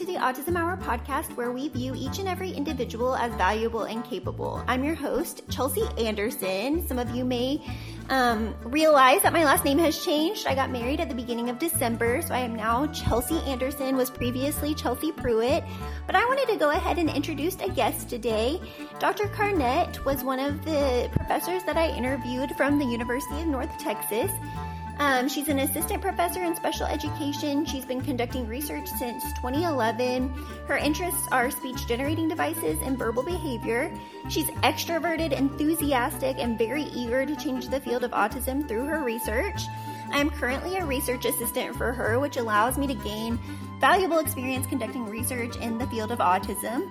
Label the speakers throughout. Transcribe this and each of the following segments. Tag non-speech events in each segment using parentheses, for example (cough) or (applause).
Speaker 1: to the Autism Hour podcast, where we view each and every individual as valuable and capable. I'm your host, Chelsea Anderson. Some of you may um, realize that my last name has changed. I got married at the beginning of December, so I am now Chelsea Anderson, was previously Chelsea Pruitt. But I wanted to go ahead and introduce a guest today. Dr. Carnett was one of the professors that I interviewed from the University of North Texas. Um, she's an assistant professor in special education. She's been conducting research since 2011. Her interests are speech generating devices and verbal behavior. She's extroverted, enthusiastic, and very eager to change the field of autism through her research. I'm currently a research assistant for her, which allows me to gain valuable experience conducting research in the field of autism.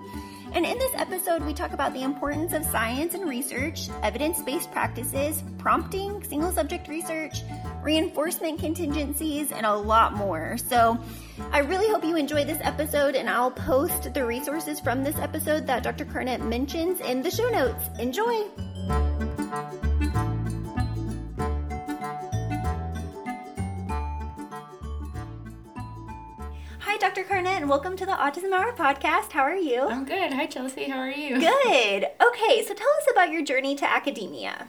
Speaker 1: And in this episode, we talk about the importance of science and research, evidence based practices, prompting, single subject research, reinforcement contingencies, and a lot more. So, I really hope you enjoy this episode, and I'll post the resources from this episode that Dr. Carnett mentions in the show notes. Enjoy! Dr. Carnett, and welcome to the Autism Hour podcast. How are you?
Speaker 2: I'm good. Hi, Chelsea. How are you?
Speaker 1: Good. Okay, so tell us about your journey to academia.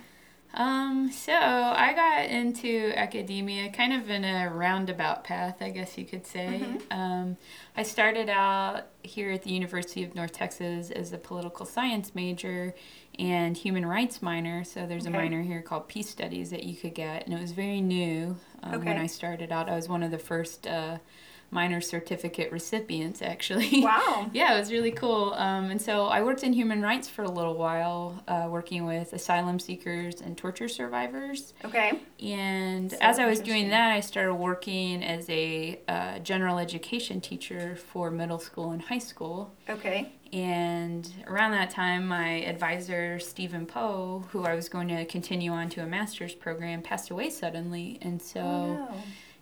Speaker 2: Um, so I got into academia kind of in a roundabout path, I guess you could say.
Speaker 1: Mm-hmm.
Speaker 2: Um, I started out here at the University of North Texas as a political science major and human rights minor. So there's
Speaker 1: Okay.
Speaker 2: a minor here called Peace Studies that you could get, and it was very new um, when I started out. I was one of the first uh, minor certificate recipients, actually. (laughs)
Speaker 1: Wow.
Speaker 2: Yeah, it was really cool. Um, and so I worked in human rights for a little while, uh, working with asylum seekers and torture survivors.
Speaker 1: Okay.
Speaker 2: And
Speaker 1: So
Speaker 2: as I was doing that, I started working as a uh, general education teacher for middle school and high school.
Speaker 1: Okay.
Speaker 2: And around that time, my advisor, Steven Poe, who I was going to continue on to a master's program, passed away suddenly. And so
Speaker 1: Oh, no.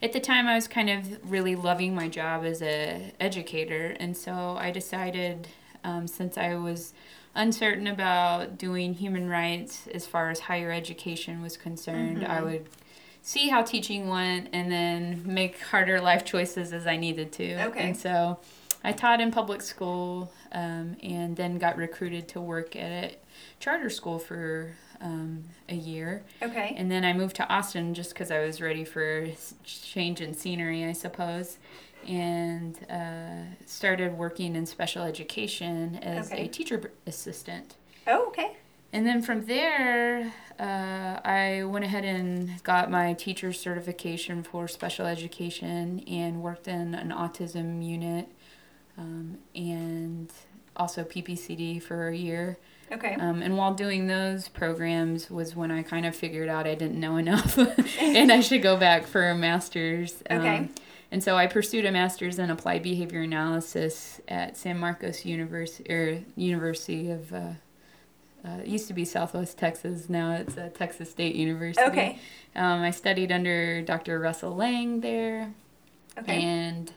Speaker 2: At the time I was kind of really loving my job as a educator and so I decided um, since I was uncertain about doing human rights as far as higher education was concerned I
Speaker 1: Mhm.
Speaker 2: would see how teaching went and then make harder life choices as I needed to
Speaker 1: Okay.
Speaker 2: and so I taught in public school um, and then got recruited to work at a charter school for um, a year
Speaker 1: Okay.
Speaker 2: and then I moved to Austin just because I was ready for change in scenery, I suppose, and uh, started working in special education as
Speaker 1: Okay.
Speaker 2: a teacher assistant.
Speaker 1: Oh, okay.
Speaker 2: And then from there, uh, I went ahead and got my teacher certification for special education and worked in an autism unit um, and also PPCD for a year.
Speaker 1: Okay.
Speaker 2: Um, and while doing those programs was when I kind of figured out I didn't know enough (laughs) and I should go back for a master's. Um,
Speaker 1: Okay.
Speaker 2: And so I pursued a master's in applied behavior analysis at San Marcos University or University of. Uh, uh, used to be Southwest Texas. Now it's uh, Texas State University.
Speaker 1: Okay.
Speaker 2: Um, I studied under Dr. Russell Lang there
Speaker 1: Okay.
Speaker 2: and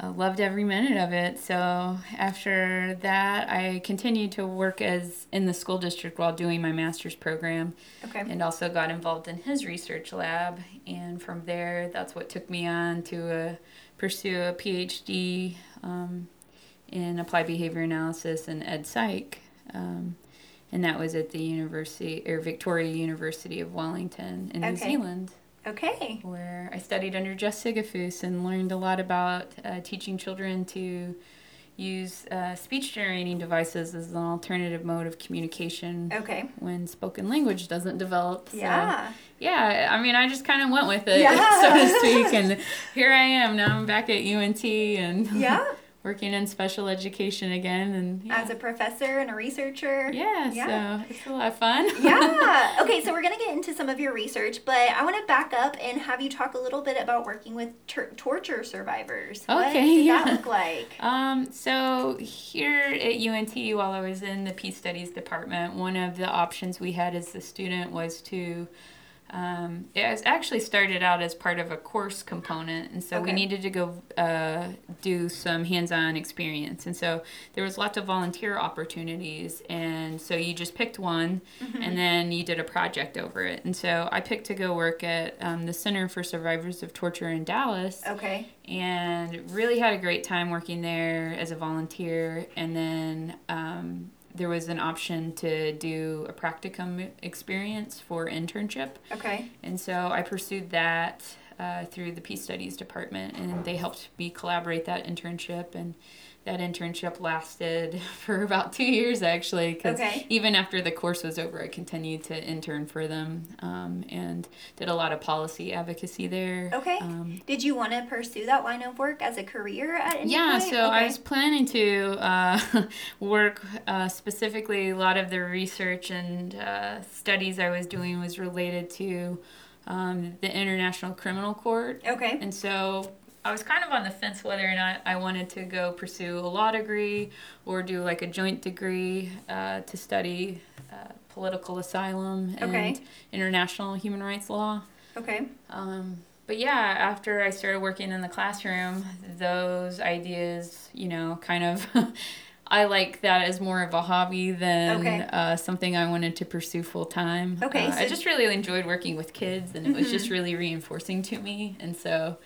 Speaker 2: uh, loved every minute of it. So after that, I continued to work as in the school district while doing my master's program,
Speaker 1: Okay.
Speaker 2: and also got involved in his research lab. And from there, that's what took me on to uh, pursue a PhD um, in applied behavior analysis and ed psych. Um, and that was at the University or Victoria University of Wellington in New Zealand
Speaker 1: Okay.
Speaker 2: where I studied under Jeff Sigafoos and learned a lot about uh, teaching children to use uh, speech generating devices as an alternative mode of communication
Speaker 1: Okay.
Speaker 2: when spoken language doesn't develop. So,
Speaker 1: Yeah.
Speaker 2: yeah, I mean, I just kind of went with it,
Speaker 1: Yeah. (laughs)
Speaker 2: so to speak. And here I am. Now I'm back at UNT and
Speaker 1: Yeah. (laughs)
Speaker 2: working in special education again. And yeah,
Speaker 1: As a professor and a researcher.
Speaker 2: yeah,
Speaker 1: Yeah.
Speaker 2: so it's a lot of fun.
Speaker 1: yeah. (laughs) Okay, so we're going to get into some of your research, but I want to back up and have you talk a little bit about working with tor- torture survivors.
Speaker 2: Okay.
Speaker 1: what did
Speaker 2: yeah.
Speaker 1: that look like? (laughs)
Speaker 2: Um, so here at UNT, while I was in the Peace Studies department, one of the options we had as a student was to um, it actually started out as part of a course component, and so we needed to go uh, do some hands-on experience, and so there was lots of volunteer opportunities, and so you just picked one,
Speaker 1: Mm-hmm.
Speaker 2: and then you did a project over it, and so I picked to go work at um, the Center for Survivors of Torture in Dallas,
Speaker 1: Okay.
Speaker 2: and really had a great time working there as a volunteer. And then um, there was an option to do a practicum experience for internship.
Speaker 1: Okay.
Speaker 2: And so I pursued that uh, through the Peace Studies Department, and they helped me collaborate that internship. And that internship lasted (laughs) for about two years, actually, because
Speaker 1: Okay.
Speaker 2: even after the course was over, I continued to intern for them um, and did a lot of policy advocacy there.
Speaker 1: Okay.
Speaker 2: Um,
Speaker 1: Did you want to pursue that line of work as a career at any
Speaker 2: yeah,
Speaker 1: point?
Speaker 2: so I was planning to uh, (laughs) work uh, specifically. A lot of the research and uh, studies I was doing was related to um, the International Criminal Court,
Speaker 1: Okay.
Speaker 2: and so I was kind of on the fence whether or not I wanted to go pursue a law degree or do like a joint degree uh, to study uh, political asylum and
Speaker 1: Okay.
Speaker 2: international human rights law.
Speaker 1: Okay.
Speaker 2: Um, but yeah, after I started working in the classroom, those ideas, you know, kind of, (laughs) I like that as more of a hobby than
Speaker 1: Okay.
Speaker 2: uh, something I wanted to pursue full time.
Speaker 1: Okay,
Speaker 2: Uh, I just really enjoyed working with kids, and it was just really reinforcing to me. And so,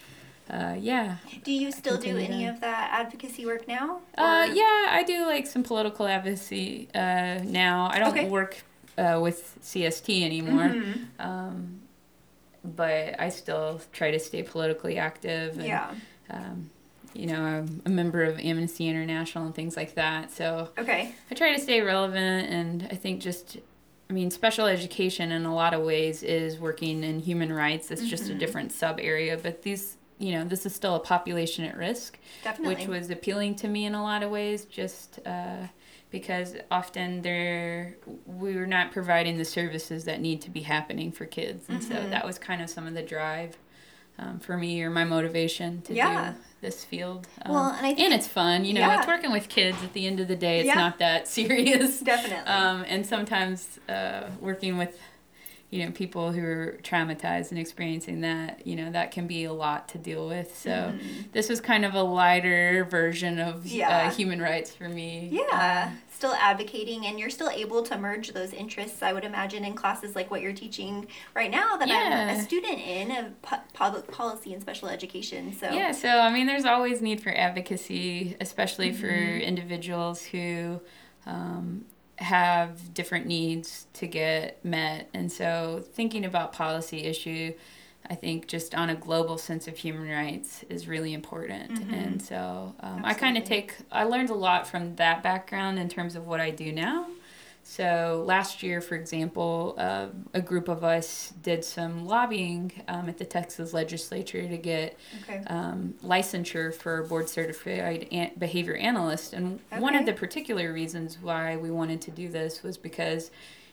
Speaker 2: uh, yeah.
Speaker 1: Do you still do any of that advocacy work now?
Speaker 2: Uh, yeah, I do like some political advocacy uh, now. I don't
Speaker 1: Okay.
Speaker 2: work uh, with CST anymore.
Speaker 1: Mhm.
Speaker 2: Um, but I still try to stay politically active. And,
Speaker 1: Yeah.
Speaker 2: Um, you know, I'm a member of Amnesty International and things like that. So
Speaker 1: Okay.
Speaker 2: I try to stay relevant, and I think just, I mean, special education in a lot of ways is working in human rights. It's just a
Speaker 1: Mhm.
Speaker 2: different sub area, but these, you know, this is still a population at risk
Speaker 1: Definitely.
Speaker 2: which was appealing to me in a lot of ways just uh, because often they're we were not providing the services that need to be happening for kids and so
Speaker 1: Mhm.
Speaker 2: that was kind of some of the drive um, for me or my motivation to
Speaker 1: Yeah.
Speaker 2: do this field um,
Speaker 1: Well, and I think
Speaker 2: and it's fun you know
Speaker 1: Yeah.
Speaker 2: it's working with kids at the end of the day it's
Speaker 1: Yeah.
Speaker 2: not that (laughs) serious
Speaker 1: Definitely.
Speaker 2: um, and sometimes uh, working with you know people who are traumatized and experiencing that you know that can be a lot to deal with so
Speaker 1: Mhm.
Speaker 2: this was kind of a lighter version of
Speaker 1: Yeah.
Speaker 2: uh, human rights for me
Speaker 1: Yeah, still advocating, and you're still able to merge those interests. I would imagine in classes like what you're teaching right now that I'm a student in of pu- public policy and special education. So
Speaker 2: yeah so i mean there's always need for advocacy especially for
Speaker 1: Mhm.
Speaker 2: individuals who um, have different needs to get met. And so thinking about policy issue i think just on a global sense of human rights is really important.
Speaker 1: Mhm.
Speaker 2: and so um, i kind of take i learned a lot from that background in terms of what i do now So last year, for example, uh, a group of us did some lobbying um, at the Texas legislature to get
Speaker 1: okay,
Speaker 2: um, licensure for board certified an- behavior analyst. And one of the particular reasons why we wanted to do this was because,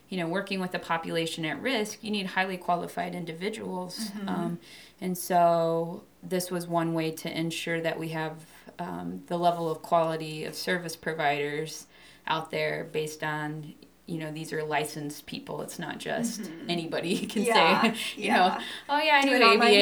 Speaker 2: you know, working with a population at risk, you need highly qualified individuals.
Speaker 1: Mhm.
Speaker 2: Um, and so this was one way to ensure that we have um, the level of quality of service providers out there based on you know these are licensed people it's not just
Speaker 1: Mhm.
Speaker 2: anybody (laughs) can
Speaker 1: Yeah,
Speaker 2: say (laughs) you know oh yeah i
Speaker 1: Do an
Speaker 2: aba (laughs)
Speaker 1: and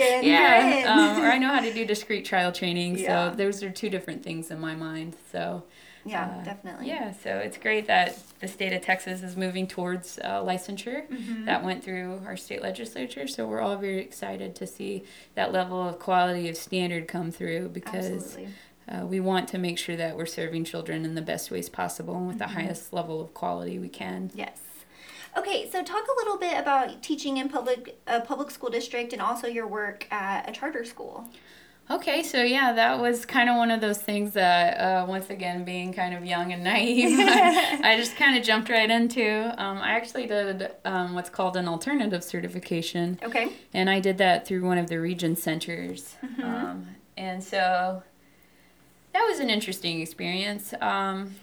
Speaker 1: you're in.
Speaker 2: yeah um, or i know how to do discrete trial training
Speaker 1: Yeah.
Speaker 2: so those are two different things in my mind so
Speaker 1: yeah,
Speaker 2: uh,
Speaker 1: definitely.
Speaker 2: yeah so it's great that the state of texas is moving towards uh, licensure
Speaker 1: Mhm.
Speaker 2: that went through our state legislature so we're all very excited to see that level of quality of standard come through because
Speaker 1: Absolutely.
Speaker 2: Uh, we want to make sure that we're serving children in the best ways possible and with
Speaker 1: Mhm.
Speaker 2: the highest level of quality we can
Speaker 1: Yes. Okay, so talk a little bit about teaching in public a public school district and also your work at a charter school.
Speaker 2: Okay, so yeah, that was kind of one of those things that, uh, once again, being kind of young and naive, (laughs) I just kind of jumped right into. Um, I actually did um, what's called an alternative certification,
Speaker 1: Okay.
Speaker 2: and I did that through one of the region centers.
Speaker 1: Mhm.
Speaker 2: Um, and so that was an interesting experience. Um,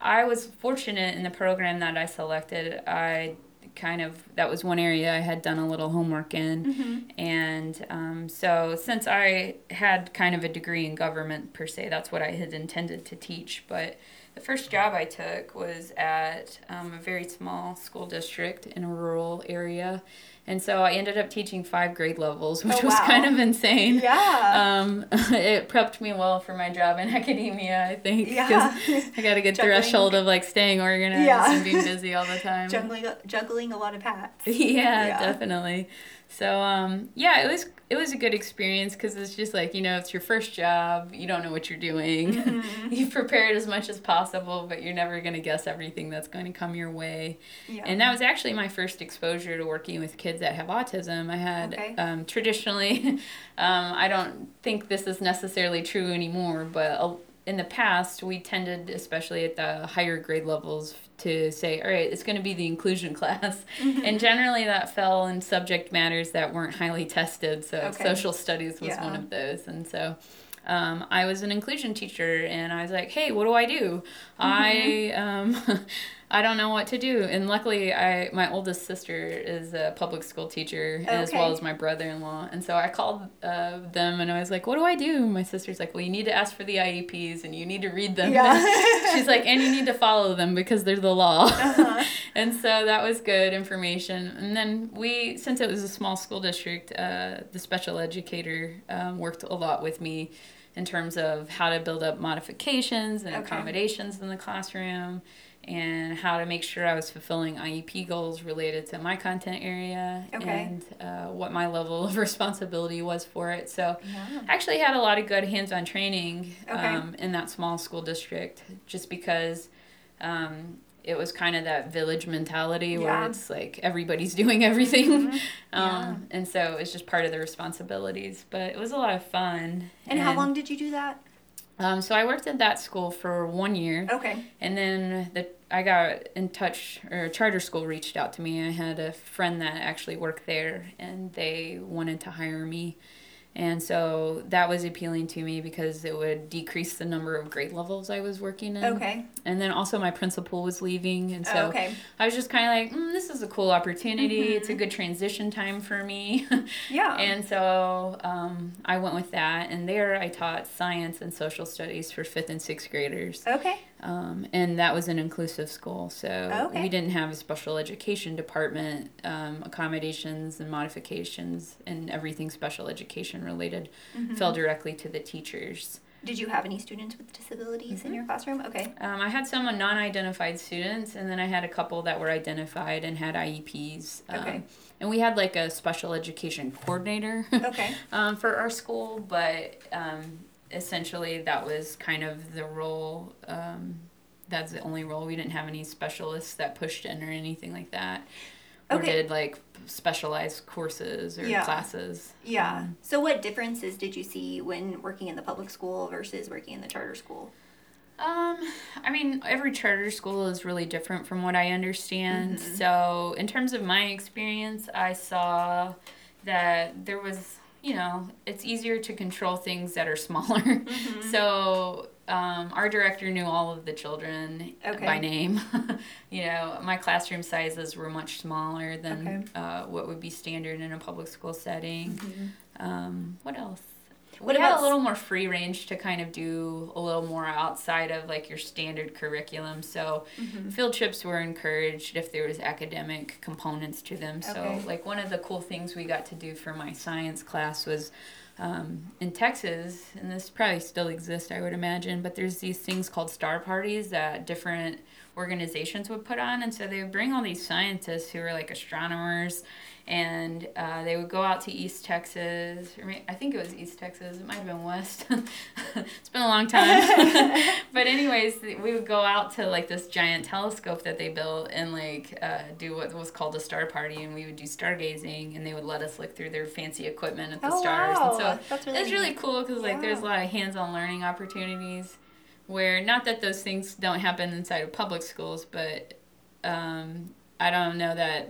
Speaker 2: I was fortunate in the program that I selected. I kind of, that was one area I had done a little homework in.
Speaker 1: Mm-hmm.
Speaker 2: And um, so, since I had kind of a degree in government per se, that's what I had intended to teach. But the first job I took was at um, a very small school district in a rural area. And so I ended up teaching five grade levels, (laughs) which
Speaker 1: Oh,
Speaker 2: was kind of insane.
Speaker 1: Yeah.
Speaker 2: Um, (laughs) it prepped me well for my job in (laughs) academia, I think.
Speaker 1: Yeah.
Speaker 2: I got a good
Speaker 1: Juggling.
Speaker 2: threshold of like staying organized
Speaker 1: Yeah.
Speaker 2: and being busy all the time.
Speaker 1: juggling juggling a lot of hats.
Speaker 2: yeah,
Speaker 1: Yeah.
Speaker 2: definitely. So um, yeah, it was it was a good experience because it's just like you know it's your first job. You don't know what you're doing.
Speaker 1: Mm-hmm. (laughs)
Speaker 2: you prepared as much as possible, but you're never gonna guess everything that's going to come your way.
Speaker 1: Yeah.
Speaker 2: And that was actually my first exposure to working with kids that have autism. I had
Speaker 1: Okay.
Speaker 2: um, traditionally, (laughs) um, I don't think this is necessarily true anymore, but uh, in the past, we tended, especially at the higher grade levels, to say, all right, it's going to be the inclusion (laughs) class.
Speaker 1: Mm-hmm.
Speaker 2: And generally, that fell in subject matters that weren't highly tested. So,
Speaker 1: Okay.
Speaker 2: social studies was
Speaker 1: Yeah.
Speaker 2: one of those. And so, um, I was an inclusion teacher, and I was like, "Hey, what do I do? I um, (laughs) I don't know what to do." And luckily, I my oldest sister is a public school teacher, as well as my brother-in-law. And so I called uh, them, and I was like, "What do I do?" My sister's like, "Well, you need to ask for the IEPs, and you need to read them."
Speaker 1: Yeah. (laughs)
Speaker 2: She's like, "And you need to follow them because they're the law."
Speaker 1: Uh-huh. (laughs)
Speaker 2: and so that was good information. And then we, since it was a small school district, uh, the special educator um, worked a lot with me in terms of how to build up modifications and
Speaker 1: Okay.
Speaker 2: accommodations in the classroom and how to make sure I was fulfilling IEP goals related to my content area
Speaker 1: Okay.
Speaker 2: and uh, what my level of (laughs) responsibility was for it. So
Speaker 1: Yeah.
Speaker 2: I actually had a lot of good hands-on training
Speaker 1: Okay.
Speaker 2: um, in that small school district just because um, it was kind of that village mentality where it's like everybody's (laughs) doing everything
Speaker 1: Mhm.
Speaker 2: um, and so it was just part of the responsibilities but it was a lot of fun
Speaker 1: And how long did you do that?
Speaker 2: um, so i worked at that school for one year
Speaker 1: Okay.
Speaker 2: and then the I got in touch, or charter school reached out to me. I had a friend that actually worked there, and they wanted to hire me. And so that was appealing to me because it would decrease the number of grade levels I was working in.
Speaker 1: Okay.
Speaker 2: And then also my principal was leaving, and so
Speaker 1: okay.
Speaker 2: I was just kind of like, mm, "This is a cool opportunity.
Speaker 1: Mhm.
Speaker 2: It's a good transition time for me." (laughs)
Speaker 1: Yeah.
Speaker 2: and so um, I went with that, and there I taught science and social studies for fifth and sixth graders.
Speaker 1: okay.
Speaker 2: Um, and that was an inclusive school, so
Speaker 1: Okay.
Speaker 2: we didn't have a special education department. Um, accommodations and modifications and everything special education related
Speaker 1: Mhm.
Speaker 2: fell directly to the teachers.
Speaker 1: Did you have any students with disabilities
Speaker 2: Mm-hmm.
Speaker 1: in your classroom? Okay.
Speaker 2: Um, I had some non-identified students, and then I had a couple that were identified and had IEPs. Um,
Speaker 1: Okay.
Speaker 2: And we had like a special education coordinator. (laughs)
Speaker 1: Okay.
Speaker 2: um, for our school, but um, essentially that was kind of the role. Um, that's the only role. We didn't have any specialists that pushed in or anything like that, or
Speaker 1: Okay.
Speaker 2: did like specialized courses or
Speaker 1: Yeah.
Speaker 2: classes.
Speaker 1: Yeah.
Speaker 2: Um,
Speaker 1: So, what differences did you see when working in the public school versus working in the charter school?
Speaker 2: Um, I mean, every charter school is really different from what I understand.
Speaker 1: Mhm.
Speaker 2: So, in terms of my experience, I saw that there was, you know, it's easier to control things that are (laughs) smaller.
Speaker 1: Mm-hmm.
Speaker 2: So, um, our director knew all of the children
Speaker 1: Okay.
Speaker 2: by name. (laughs) you know, my classroom sizes were much smaller than
Speaker 1: Okay.
Speaker 2: uh, what would be standard in a public school setting.
Speaker 1: Mhm.
Speaker 2: Um, what else?
Speaker 1: What
Speaker 2: we had
Speaker 1: about
Speaker 2: a little more free range to kind of do a little more outside of like your standard curriculum. So
Speaker 1: Mhm.
Speaker 2: field trips were encouraged if there was academic components to them. So like one of the cool things we got to do for my science class was um, in Texas, and this probably still exists, I would imagine, but there's these things called star parties that different organizations would put on. And so they would bring all these scientists who were like astronomers, and uh, they would go out to East Texas, I think it was East Texas, it might have been West. (laughs) it's been a long time. (laughs) but, anyways, we would go out to like this giant telescope that they built and like uh, do what was called a star party, and we would do stargazing, and they would let us look through their fancy equipment at the
Speaker 1: Oh,
Speaker 2: stars.
Speaker 1: wow.
Speaker 2: And so
Speaker 1: That's really
Speaker 2: it's really cool because like there's a lot of hands-on learning opportunities where not that those things don't happen inside of public schools but um, i don't know that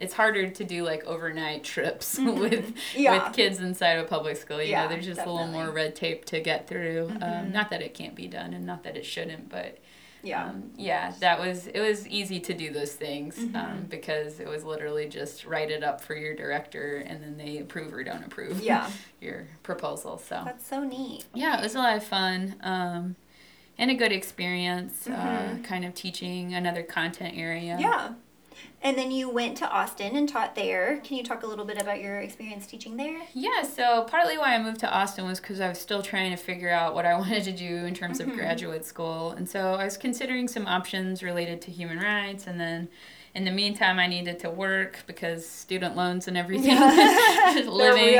Speaker 2: it's harder to do like overnight trips (laughs) with
Speaker 1: Mm-hmm. Yeah.
Speaker 2: with kids inside of a public school you
Speaker 1: Yeah,
Speaker 2: know there's just a little more red tape to get through
Speaker 1: Mhm.
Speaker 2: um, not that it can't be done and not that it shouldn't but
Speaker 1: Yeah.
Speaker 2: um, yeah, that was it was easy to do those things um,
Speaker 1: Mhm.
Speaker 2: because it was literally just write it up for your director and then they approve or don't approve
Speaker 1: Yeah. (laughs)
Speaker 2: your proposal. So
Speaker 1: That's so neat.
Speaker 2: yeah, it was a lot of fun um, and a good experience. Uh,
Speaker 1: Mhm.
Speaker 2: kind of teaching another content area.
Speaker 1: Yeah. And then you went to Austin and taught there. Can you talk a little bit about your experience teaching there?
Speaker 2: Yeah, so partly why I moved to Austin was because I was still trying to figure out what I (laughs) wanted to do in terms
Speaker 1: Mm-hmm.
Speaker 2: of graduate school. And so I was considering some options related to human rights. And then in the meantime, I needed to work because student loans and everything. (laughs) just (laughs) living.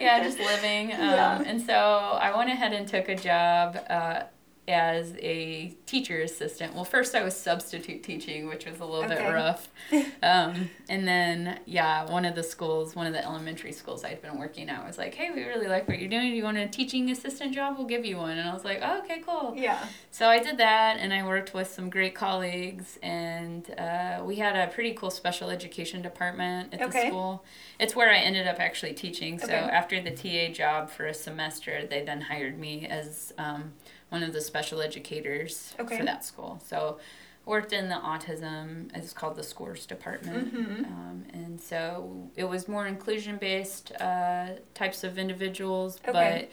Speaker 2: yeah, just living. Um,
Speaker 1: Yeah.
Speaker 2: And so I went ahead and took a job. Uh, as a teacher assistant. Well, first I was substitute teaching, which was a little
Speaker 1: Okay.
Speaker 2: bit rough. (laughs) Um, and then, yeah, one of the schools, one of the elementary schools I'd been working at was like, hey, we really like what you're doing. Do you want a teaching assistant job? We'll give you one. And I was like, oh, okay, cool.
Speaker 1: Yeah.
Speaker 2: So I did that, and I worked with some great colleagues, and uh, we had a pretty cool special education department at
Speaker 1: Okay.
Speaker 2: the school. It's where I ended up actually teaching. So
Speaker 1: Okay.
Speaker 2: after the TA job for a semester, they then hired me as um, one of the special educators
Speaker 1: Okay.
Speaker 2: for that school. So worked in the autism, it's called the scores department.
Speaker 1: Mm-hmm.
Speaker 2: Um, and so it was more inclusion based uh, types of individuals,
Speaker 1: Okay.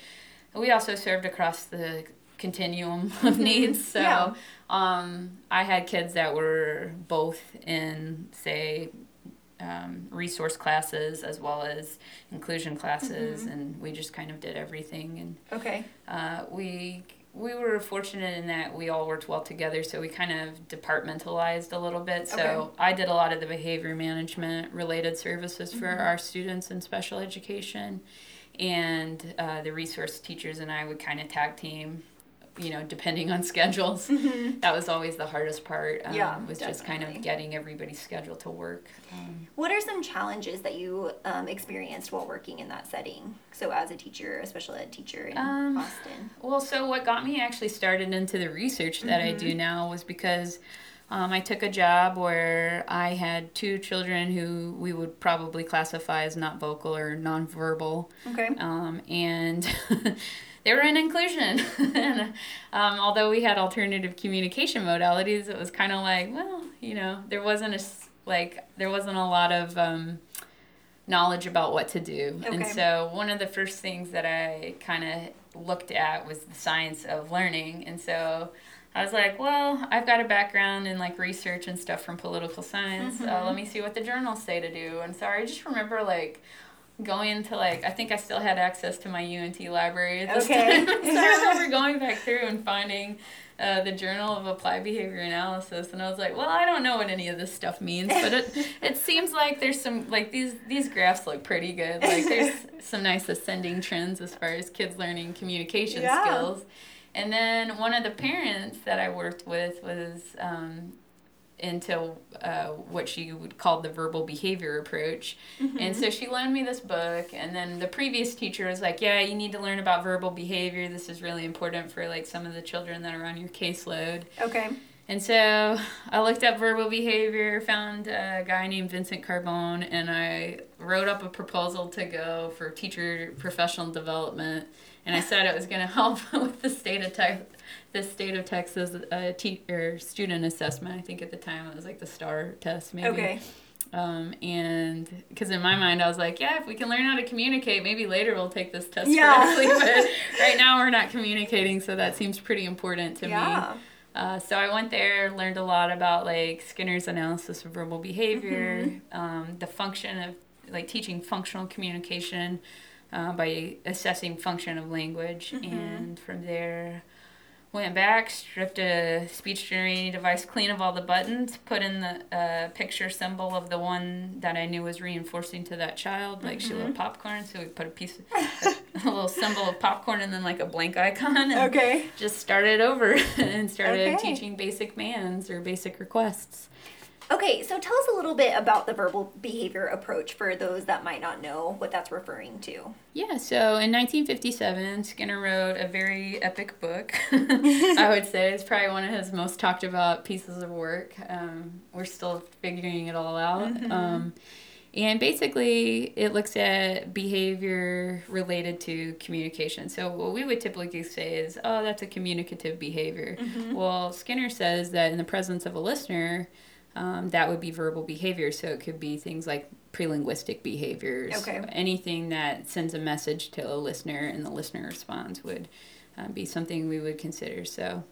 Speaker 2: but we also served across the continuum of needs. So
Speaker 1: Yeah.
Speaker 2: um, I had kids that were both in, say, um, resource classes as well as inclusion classes, and we just kind of did everything. And
Speaker 1: Okay.
Speaker 2: uh, we we were fortunate in that we all worked well together, so we kind of departmentalized a little bit. So
Speaker 1: Okay.
Speaker 2: I did a lot of the behavior management related services for
Speaker 1: Mm-hmm.
Speaker 2: our students in special education, and uh, the resource teachers and I would kind of tag team. You know, depending on (laughs) schedules, that was always the hardest part. Um,
Speaker 1: Mm-hmm. Yeah,
Speaker 2: was just kind of getting everybody's schedule to work. Um,
Speaker 1: What are some challenges that you um, experienced while working in that setting? So, as a teacher, a special ed teacher in
Speaker 2: Um,
Speaker 1: Austin.
Speaker 2: Well, so what got me actually started into the research that I do now was because um, I took a job where I had two children who we would probably classify as not vocal or nonverbal,
Speaker 1: Okay.
Speaker 2: um, and (laughs) they were in inclusion. and, (laughs) um, although we had alternative communication modalities, it was kind of like, well, you know, there wasn't a like there wasn't a lot of um, knowledge about what to do. And so one of the first things that I kind of looked at was the science of learning. And so I was like, well, I've got a background in like research and stuff from political science. Uh, let me see what the journals say to do. And so I just remember like going to like I think I still had access to my UNT library at this
Speaker 1: Okay.
Speaker 2: time. (laughs) so I (laughs) remember going back through and finding uh, the Journal of Applied Behavior Analysis, and I was like, well, I don't know what any of this stuff means, but it (laughs) it seems like there's some like these these graphs look pretty good. Like there's some nice ascending trends as far as kids learning communication
Speaker 1: Yeah.
Speaker 2: skills. And then one of the parents that I worked with was um, into uh, what she would call the verbal behavior approach. And so she loaned me this book, and then the previous teacher was like, "Yeah, you need to learn about verbal behavior. This is really important for like some of the children that are on your caseload."
Speaker 1: Okay.
Speaker 2: And so I looked up verbal behavior, found a guy named Vincent Carbone, and I wrote up a proposal to go for teacher professional development. And I said it was going (laughs) to help with the state of Texas, the state of Texas uh, te- or student assessment. I think at the time it was like the STAR test, maybe.
Speaker 1: Okay.
Speaker 2: Um, and because in my mind I was like, yeah, if we can learn how to communicate, maybe later we'll take this test
Speaker 1: Yeah.
Speaker 2: But (laughs) right now we're not communicating, so that seems pretty important to me.
Speaker 1: Yeah.
Speaker 2: Uh, so I went there, learned a lot about like Skinner's analysis of verbal behavior,
Speaker 1: Mm-hmm.
Speaker 2: um, the function of like teaching functional communication uh, by assessing function of language,
Speaker 1: Mm-hmm.
Speaker 2: and from there went back, stripped a speech generating device clean of all the buttons, put in the uh, picture symbol of the one that I knew was reinforcing to that child, like she
Speaker 1: Mm-hmm.
Speaker 2: loved popcorn, so we put a piece, of, a little symbol of popcorn, and then like a blank icon, and
Speaker 1: Okay.
Speaker 2: just started over (laughs) and started
Speaker 1: Okay.
Speaker 2: teaching basic mands or basic requests.
Speaker 1: Okay, so tell us a little bit about the verbal behavior approach for those that might not know what that's referring to.
Speaker 2: Yeah, so in 1957, Skinner wrote a very epic book. (laughs) I would say it's probably one of his most talked about pieces of work. Um, we're still figuring it all out. Um, and basically, it looks at behavior related to communication. So, what we would typically say is, oh, that's a communicative behavior. Well, Skinner says that in the presence of a listener, um, that would be verbal behavior. So, it could be things like pre-linguistic behaviors.
Speaker 1: Okay.
Speaker 2: Anything that sends a message to a listener and the listener responds would uh, be something we would consider. So,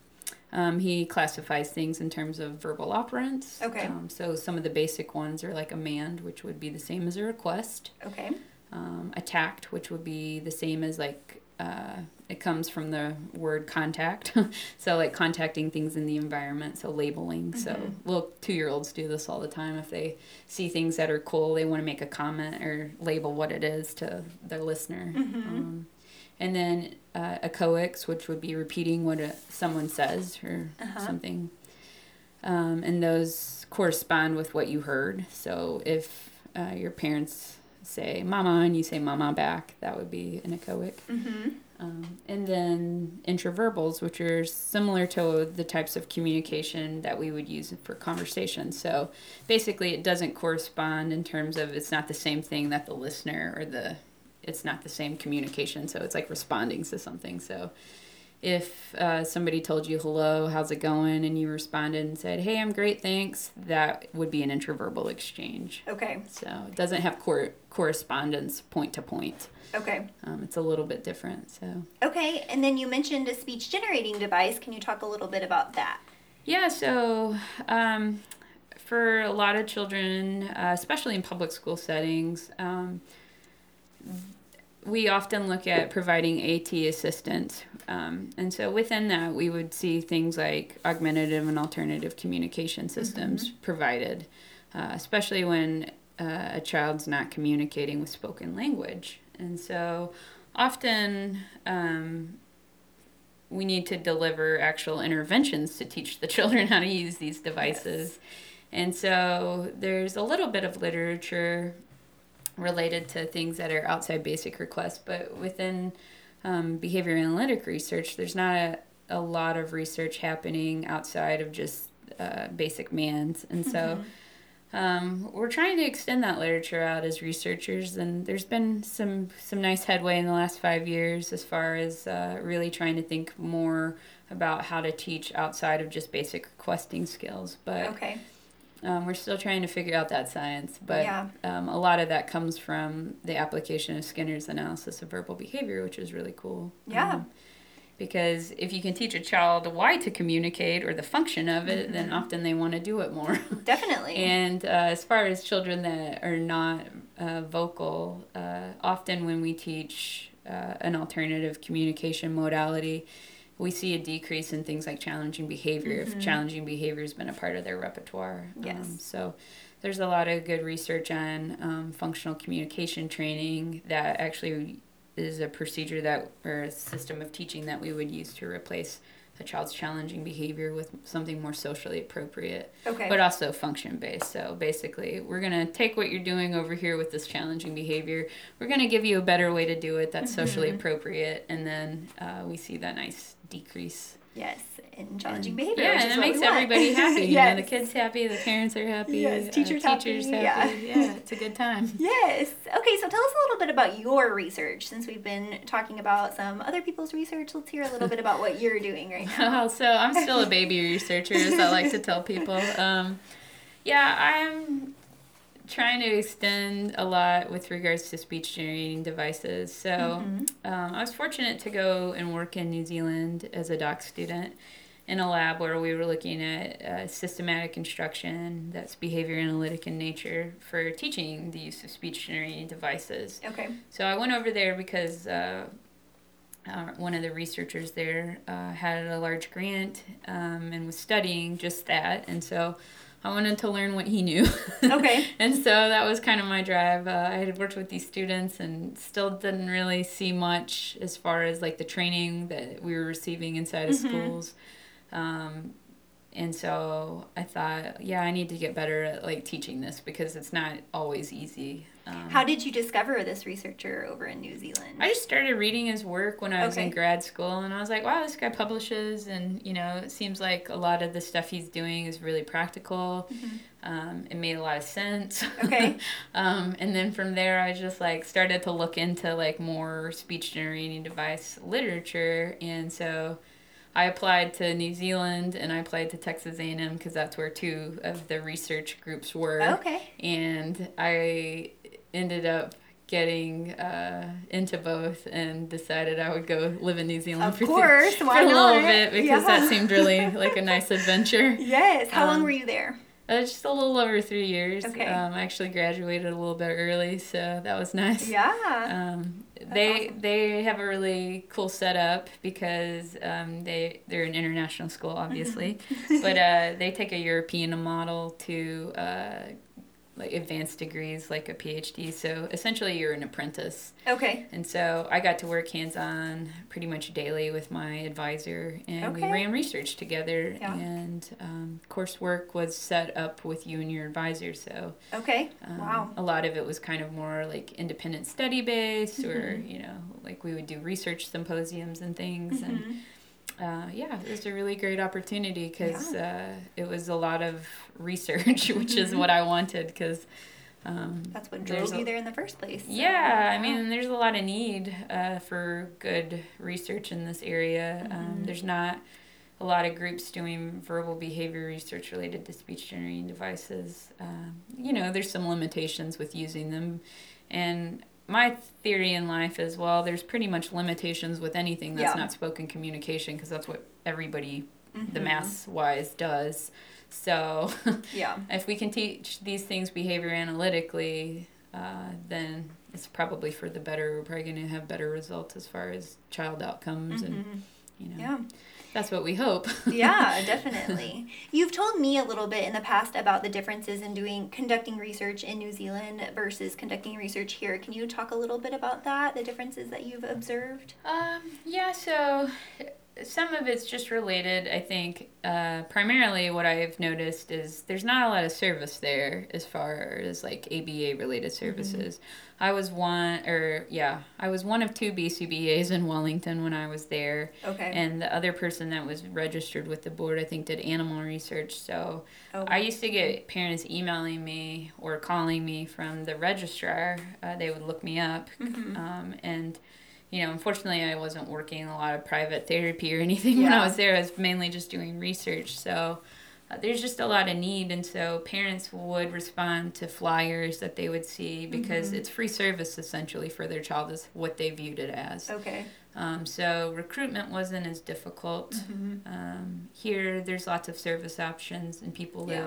Speaker 2: Um, he classifies things in terms of verbal operants.
Speaker 1: Okay.
Speaker 2: Um, so some of the basic ones are like a mand, which would be the same as a request.
Speaker 1: Okay.
Speaker 2: Um, a tact, which would be the same as like uh, it comes from the word contact. (laughs) so like contacting things in the environment. So labeling. So little two year olds do this all the time. If they see things that are cool, they want to make a comment or label what it is to their listener. Um, and then uh, echoics, which would be repeating what a, someone says or
Speaker 1: Uh-huh.
Speaker 2: something. Um, and those correspond with what you heard. So if uh, your parents say mama and you say mama back, that would be an echoic.
Speaker 1: Mm-hmm.
Speaker 2: Um, and then intraverbals, which are similar to the types of communication that we would use for conversation. So basically, it doesn't correspond in terms of it's not the same thing that the listener or the it's not the same communication. So it's like responding to something. So if uh, somebody told you hello, how's it going, and you responded and said, "Hey, I'm great, thanks," that would be an intraverbal exchange.
Speaker 1: Okay.
Speaker 2: So it doesn't have cor- correspondence point to point.
Speaker 1: Okay.
Speaker 2: Um, it's a little bit different. So.
Speaker 1: Okay. And then you mentioned a speech generating device. Can you talk a little bit about that?
Speaker 2: Yeah, so um, for a lot of children, uh, especially in public school settings, um, we often look at providing AT assistance. Um, and so within that, we would see things like augmentative and alternative communication systems provided, uh, especially when uh, a child's not communicating with spoken language. And so often, um, we need to deliver actual interventions to teach the (laughs) children how to use these devices. And so there's a little bit of literature related to things that are outside basic requests, but within um, behavior analytic research, there's not a, a lot of research happening outside of just uh, basic mands. And so um, we're trying to extend that literature out as researchers, and there's been some some nice headway in the last five years as far as uh, really trying to think more about how to teach outside of just basic requesting skills. But
Speaker 1: Okay.
Speaker 2: Um, we're still trying to figure out that science. But
Speaker 1: Yeah.
Speaker 2: um, a lot of that comes from the application of Skinner's analysis of verbal behavior, which is really cool.
Speaker 1: Yeah.
Speaker 2: Um, because if you can teach a child why to communicate or the function of it, then often they want to do it more. (laughs)
Speaker 1: Definitely.
Speaker 2: And uh, as far as children that are not uh, vocal, uh, often when we teach uh, an alternative communication modality, we see a decrease in things like challenging behavior if challenging behavior has been a part of their repertoire.
Speaker 1: Yes.
Speaker 2: Um, so there's a lot of good research on um, functional communication training that actually is a procedure that or a system of teaching that we would use to replace a child's challenging behavior with something more socially appropriate
Speaker 1: okay.
Speaker 2: but also function based. So basically, we're going to take what you're doing over here with this challenging behavior. We're going to give you a better way to do it that's socially appropriate, and then uh, we see that nice decrease.
Speaker 1: yes. In challenging behavior.
Speaker 2: Yeah, and it makes everybody (laughs) happy. You know, the kids happy, the parents are happy,
Speaker 1: Yes,
Speaker 2: uh,
Speaker 1: teachers
Speaker 2: teachers
Speaker 1: happy,
Speaker 2: happy.
Speaker 1: yeah.
Speaker 2: yeah, it's a good time. (laughs)
Speaker 1: Yes. Okay, so tell us a little bit about your research since we've been talking about some other people's research. Let's hear a little bit about what you're doing right (laughs) now.
Speaker 2: So I'm still a baby researcher, as I like to tell people. Um, yeah, I'm trying to extend a lot with regards to speech generating devices. So
Speaker 1: Mm-hmm.
Speaker 2: um, I was fortunate to go and work in New Zealand as a doc student in a lab where we were looking at uh, systematic instruction that's behavior analytic in nature for teaching the use of speech generating devices.
Speaker 1: Okay.
Speaker 2: So I went over there because uh, uh, one of the researchers there uh, had a large grant um, and was studying just that, and so I wanted to learn what he knew. (laughs)
Speaker 1: Okay.
Speaker 2: and so that was kind of my drive. Uh, I had worked with these students and still didn't really see much as far as like the training that we were receiving inside of schools. Um, and so I thought, yeah, I need to get better at like teaching this because it's not always easy. Um,
Speaker 1: How did you discover this researcher over in New Zealand?
Speaker 2: I just started reading his work when I was
Speaker 1: Okay.
Speaker 2: in grad school, and I was like, wow, this guy publishes, and you know, it seems like a lot of the stuff he's doing is really practical. Um, it made a lot of sense.
Speaker 1: Mm-hmm. Okay. (laughs)
Speaker 2: um, and then from there, I just like started to look into like more speech generating device literature, and so. I applied to New Zealand and I applied to Texas A&M because that's where two of the research groups were
Speaker 1: okay.
Speaker 2: and I ended up getting uh, into both and decided I would go live in New Zealand
Speaker 1: Of
Speaker 2: for,
Speaker 1: course,
Speaker 2: for
Speaker 1: why
Speaker 2: a little bit because
Speaker 1: Yeah.
Speaker 2: that seemed really (laughs) like a nice adventure.
Speaker 1: Yes. How long
Speaker 2: Um,
Speaker 1: were you there?
Speaker 2: Uh, just a little over three years.
Speaker 1: Okay.
Speaker 2: Um, I actually graduated a little bit early, so that was nice.
Speaker 1: Yeah.
Speaker 2: Um, they
Speaker 1: awesome.
Speaker 2: they have a really cool setup because um, they they're an international school, obviously, but uh, (laughs) they take a European model to uh, like advanced degrees, like a PhD. So essentially, you're an apprentice.
Speaker 1: okay.
Speaker 2: And so I got to work hands on pretty much daily with my advisor, and we ran research together.
Speaker 1: Yeah.
Speaker 2: And um, coursework was set up with you and your advisor. So
Speaker 1: Okay.
Speaker 2: um,
Speaker 1: wow.
Speaker 2: a lot of it was kind of more like independent study based, or
Speaker 1: Mm-hmm.
Speaker 2: you know, like we would do research symposiums and things. And
Speaker 1: Mhm.
Speaker 2: uh, yeah, it was a really great opportunity because uh, it was a lot of research, (laughs) which is what I wanted because. Um,
Speaker 1: That's what drove you there in the first place. so,
Speaker 2: yeah, I mean, there's a lot of need uh, for good research in this area. Um, there's not a lot of groups doing verbal behavior research related to speech generating devices. Um, you know, there's some limitations with using them. And my theory in life is well, there's pretty much limitations with anything that's
Speaker 1: Yeah.
Speaker 2: not spoken communication because that's what everybody, the
Speaker 1: Mhm.
Speaker 2: mass wise, does. So (laughs)
Speaker 1: Yeah.
Speaker 2: if we can teach these things behavior analytically, uh, then it's probably for the better. We're probably going to have better results as far as child outcomes, and
Speaker 1: Mhm.
Speaker 2: you know,
Speaker 1: Yeah.
Speaker 2: that's what we hope. (laughs)
Speaker 1: yeah, definitely. You've told me a little bit in the past about the differences in doing conducting research in New Zealand versus conducting research here. Can you talk a little bit about that? The differences that you've observed?
Speaker 2: Um, yeah, so some of it's just related. I think uh, primarily what I've noticed is there's not a lot of service there as far as like ABA related services. I was one, or yeah, I was one of two BCBAs in Wellington when I was there.
Speaker 1: Okay.
Speaker 2: And the other person that was registered with the board, I think, did animal research. So
Speaker 1: oh,
Speaker 2: I used to get parents emailing me or calling me from the registrar. Uh, they would look me up.
Speaker 1: Mhm.
Speaker 2: Um, and, you know, unfortunately, I wasn't working a lot of private therapy or (laughs) anything when I was there. I was mainly just doing research. So uh, there's just a lot of need. And so parents would respond to flyers that they would see because
Speaker 1: Mhm.
Speaker 2: it's free service essentially for their child, is what they viewed it as.
Speaker 1: okay.
Speaker 2: Um, so recruitment wasn't as difficult.
Speaker 1: Mhm.
Speaker 2: Um, here, there's lots of service options, and people
Speaker 1: Yeah.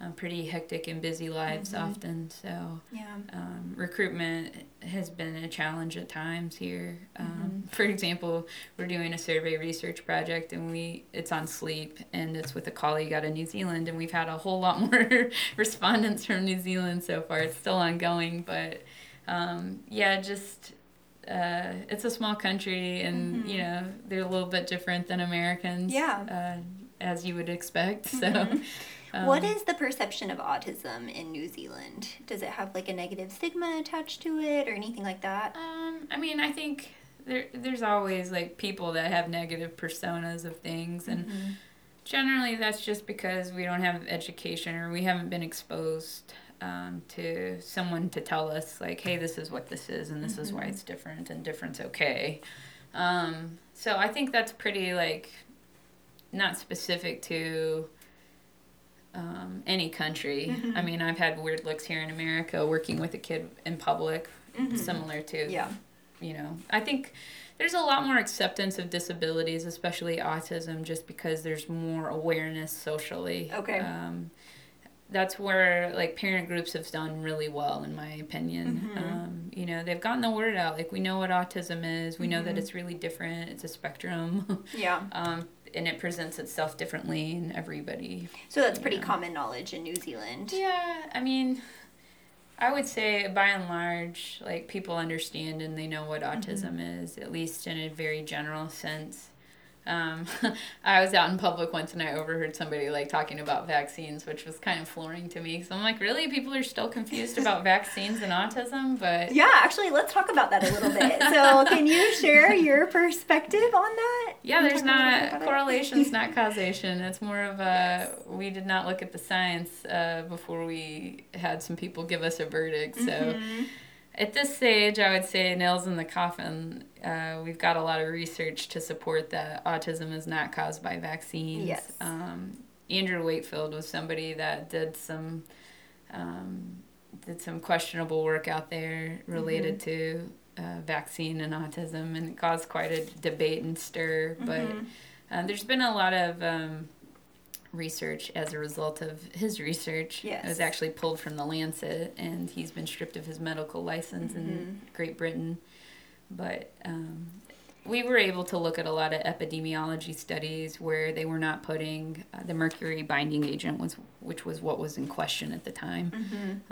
Speaker 2: Uh, pretty hectic and busy lives
Speaker 1: Mhm.
Speaker 2: often. So
Speaker 1: Yeah.
Speaker 2: um, recruitment has been a challenge at times here. Um,
Speaker 1: Mm-hmm.
Speaker 2: For example, we're doing a survey research project, and we it's on sleep, and it's with a colleague out of New Zealand, and we've had a whole lot (laughs) more respondents from New Zealand so far. It's still ongoing, but um, yeah, just. Uh, it's a small country, and
Speaker 1: Mhm.
Speaker 2: you know they're a little bit different than Americans.
Speaker 1: Yeah.
Speaker 2: uh, as you would expect. (laughs) So,
Speaker 1: Mhm.
Speaker 2: Um,
Speaker 1: what is the perception of autism in New Zealand? Does it have like a negative stigma attached to it or anything like that?
Speaker 2: Um, I mean, I think there there's always like people that have negative personas of things, and
Speaker 1: Mhm.
Speaker 2: generally that's just because we don't have education or we haven't been exposed um, to someone to tell us like, hey, this is what this is, and this is why
Speaker 1: Mhm.
Speaker 2: it's different, and different's okay. Um, so I think that's pretty like not specific to um, any country.
Speaker 1: Mhm.
Speaker 2: I mean, I've had weird looks here in America working with a kid in public,
Speaker 1: Mhm.
Speaker 2: similar to
Speaker 1: Yeah.
Speaker 2: you know i think there's a lot more acceptance of disabilities especially autism just because there's more awareness socially
Speaker 1: Okay.
Speaker 2: um, that's where like parent groups have done really well in my opinion
Speaker 1: Mhm.
Speaker 2: um, you know they've gotten the word out like we know what autism is we know that
Speaker 1: Mhm.
Speaker 2: it's really different it's a spectrum (laughs)
Speaker 1: Yeah.
Speaker 2: um, and it presents itself differently in everybody
Speaker 1: So that's pretty
Speaker 2: Yeah.
Speaker 1: common knowledge in New Zealand.
Speaker 2: yeah, I mean, I would say by and large, like people understand and they know what autism mm-hmm. is, at least in a very general sense. Um, (laughs) I was out in public once and I overheard somebody like talking about vaccines, which was kind of flooring to me. So I'm like, really, people are still confused about vaccines and autism, but (laughs)
Speaker 1: Yeah, actually, let's talk about that a little bit. So, can you share your perspective on that?
Speaker 2: Yeah, there's
Speaker 1: talk a little bit
Speaker 2: not correlations, (laughs) not causation. It's more of a we did not look at the science uh, before we had some people give us a verdict. So
Speaker 1: Mhm.
Speaker 2: At this stage, I would say nails in the coffin. Uh, we've got a lot of research to support that autism is not caused by vaccines.
Speaker 1: Yes.
Speaker 2: Um, Andrew Wakefield was somebody that did some um, did some questionable work out there related to uh, vaccine and autism, and it caused quite a debate and stir. But uh, there's been a lot of um, research as a result of his research.
Speaker 1: Yes.
Speaker 2: It was actually pulled from the Lancet, and he's been stripped of his medical license in Great Britain. But um, we were able to look at a lot of epidemiology studies where they were not putting uh, the mercury binding agent, was, which was what was in question at the time,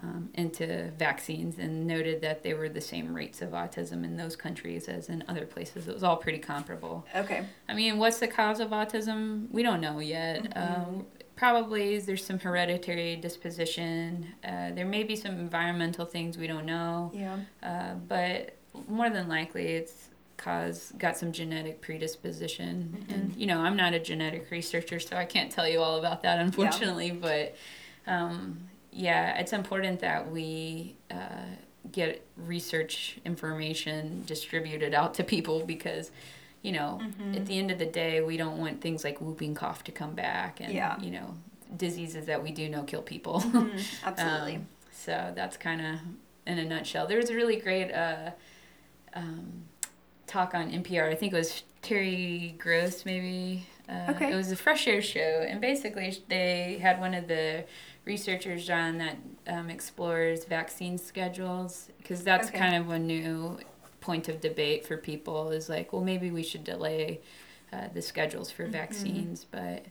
Speaker 2: um, into vaccines, and noted that they were the same rates of autism in those countries as in other places. It was all pretty comparable.
Speaker 1: Okay.
Speaker 2: I mean, what's the cause of autism? We don't know yet. Um, probably there's some hereditary disposition. Uh, there may be some environmental things we don't know.
Speaker 1: Yeah.
Speaker 2: Uh, but more than likely, it's cause got some genetic predisposition. And you know, I'm not a genetic researcher, so I can't tell you all about that, unfortunately. But um, yeah, it's important that we uh, get research information distributed out to people because. You know, at the end of the day, we don't want things like whooping cough to come back, and
Speaker 1: Yeah.
Speaker 2: you know, diseases that we do know kill people. (laughs)
Speaker 1: Absolutely.
Speaker 2: Um, so that's kind of in a nutshell. There was a really great uh, um, talk on NPR. I think it was Terry Gross, maybe. Uh,
Speaker 1: Okay.
Speaker 2: It was a Fresh Air show, and basically they had one of the researchers on that um, explores vaccine schedules because that's
Speaker 1: Okay.
Speaker 2: kind of a new point of debate for people. Is like, well, maybe we should delay uh, the schedules
Speaker 1: Mm-hmm.
Speaker 2: for vaccines, but.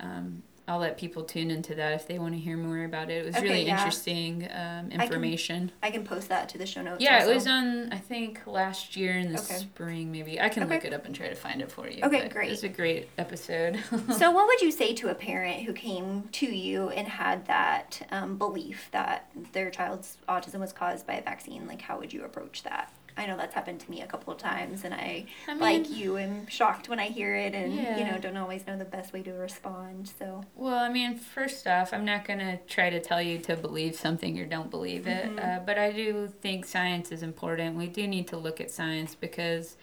Speaker 2: Um, I'll let people tune into that if they want to hear more about it. It was
Speaker 1: Okay,
Speaker 2: really
Speaker 1: yeah.
Speaker 2: interesting um, information.
Speaker 1: I can post that to the show notes.
Speaker 2: Yeah,
Speaker 1: also.
Speaker 2: it was on I think last year in the
Speaker 1: Okay.
Speaker 2: spring maybe. I can
Speaker 1: Okay.
Speaker 2: look it up and try to find it for you.
Speaker 1: Okay, great.
Speaker 2: It was a great episode. (laughs)
Speaker 1: so, what would you say to a parent who came to you and had that um, belief that their child's autism was caused by a vaccine? Like, how would you approach that? I know that's happened to me a couple of times, and I,
Speaker 2: I
Speaker 1: like you, am shocked when I hear it, and you know, don't always know the best way to respond. So,
Speaker 2: well, I mean, first off, I'm not going to try to tell you to believe something or don't believe it,
Speaker 1: Mm-hmm.
Speaker 2: uh, but I do think science is important. We do need to look at science because,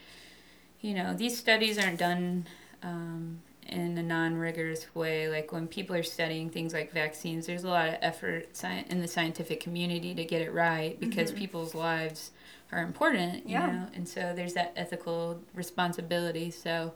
Speaker 2: you know, these studies aren't done um, in a non-rigorous way. Like when people are studying things like vaccines, there's a lot of effort sci- in the scientific community to get it right because people's lives are important, you
Speaker 1: Mm-hmm. Yeah.
Speaker 2: know, and so there's that ethical responsibility. So.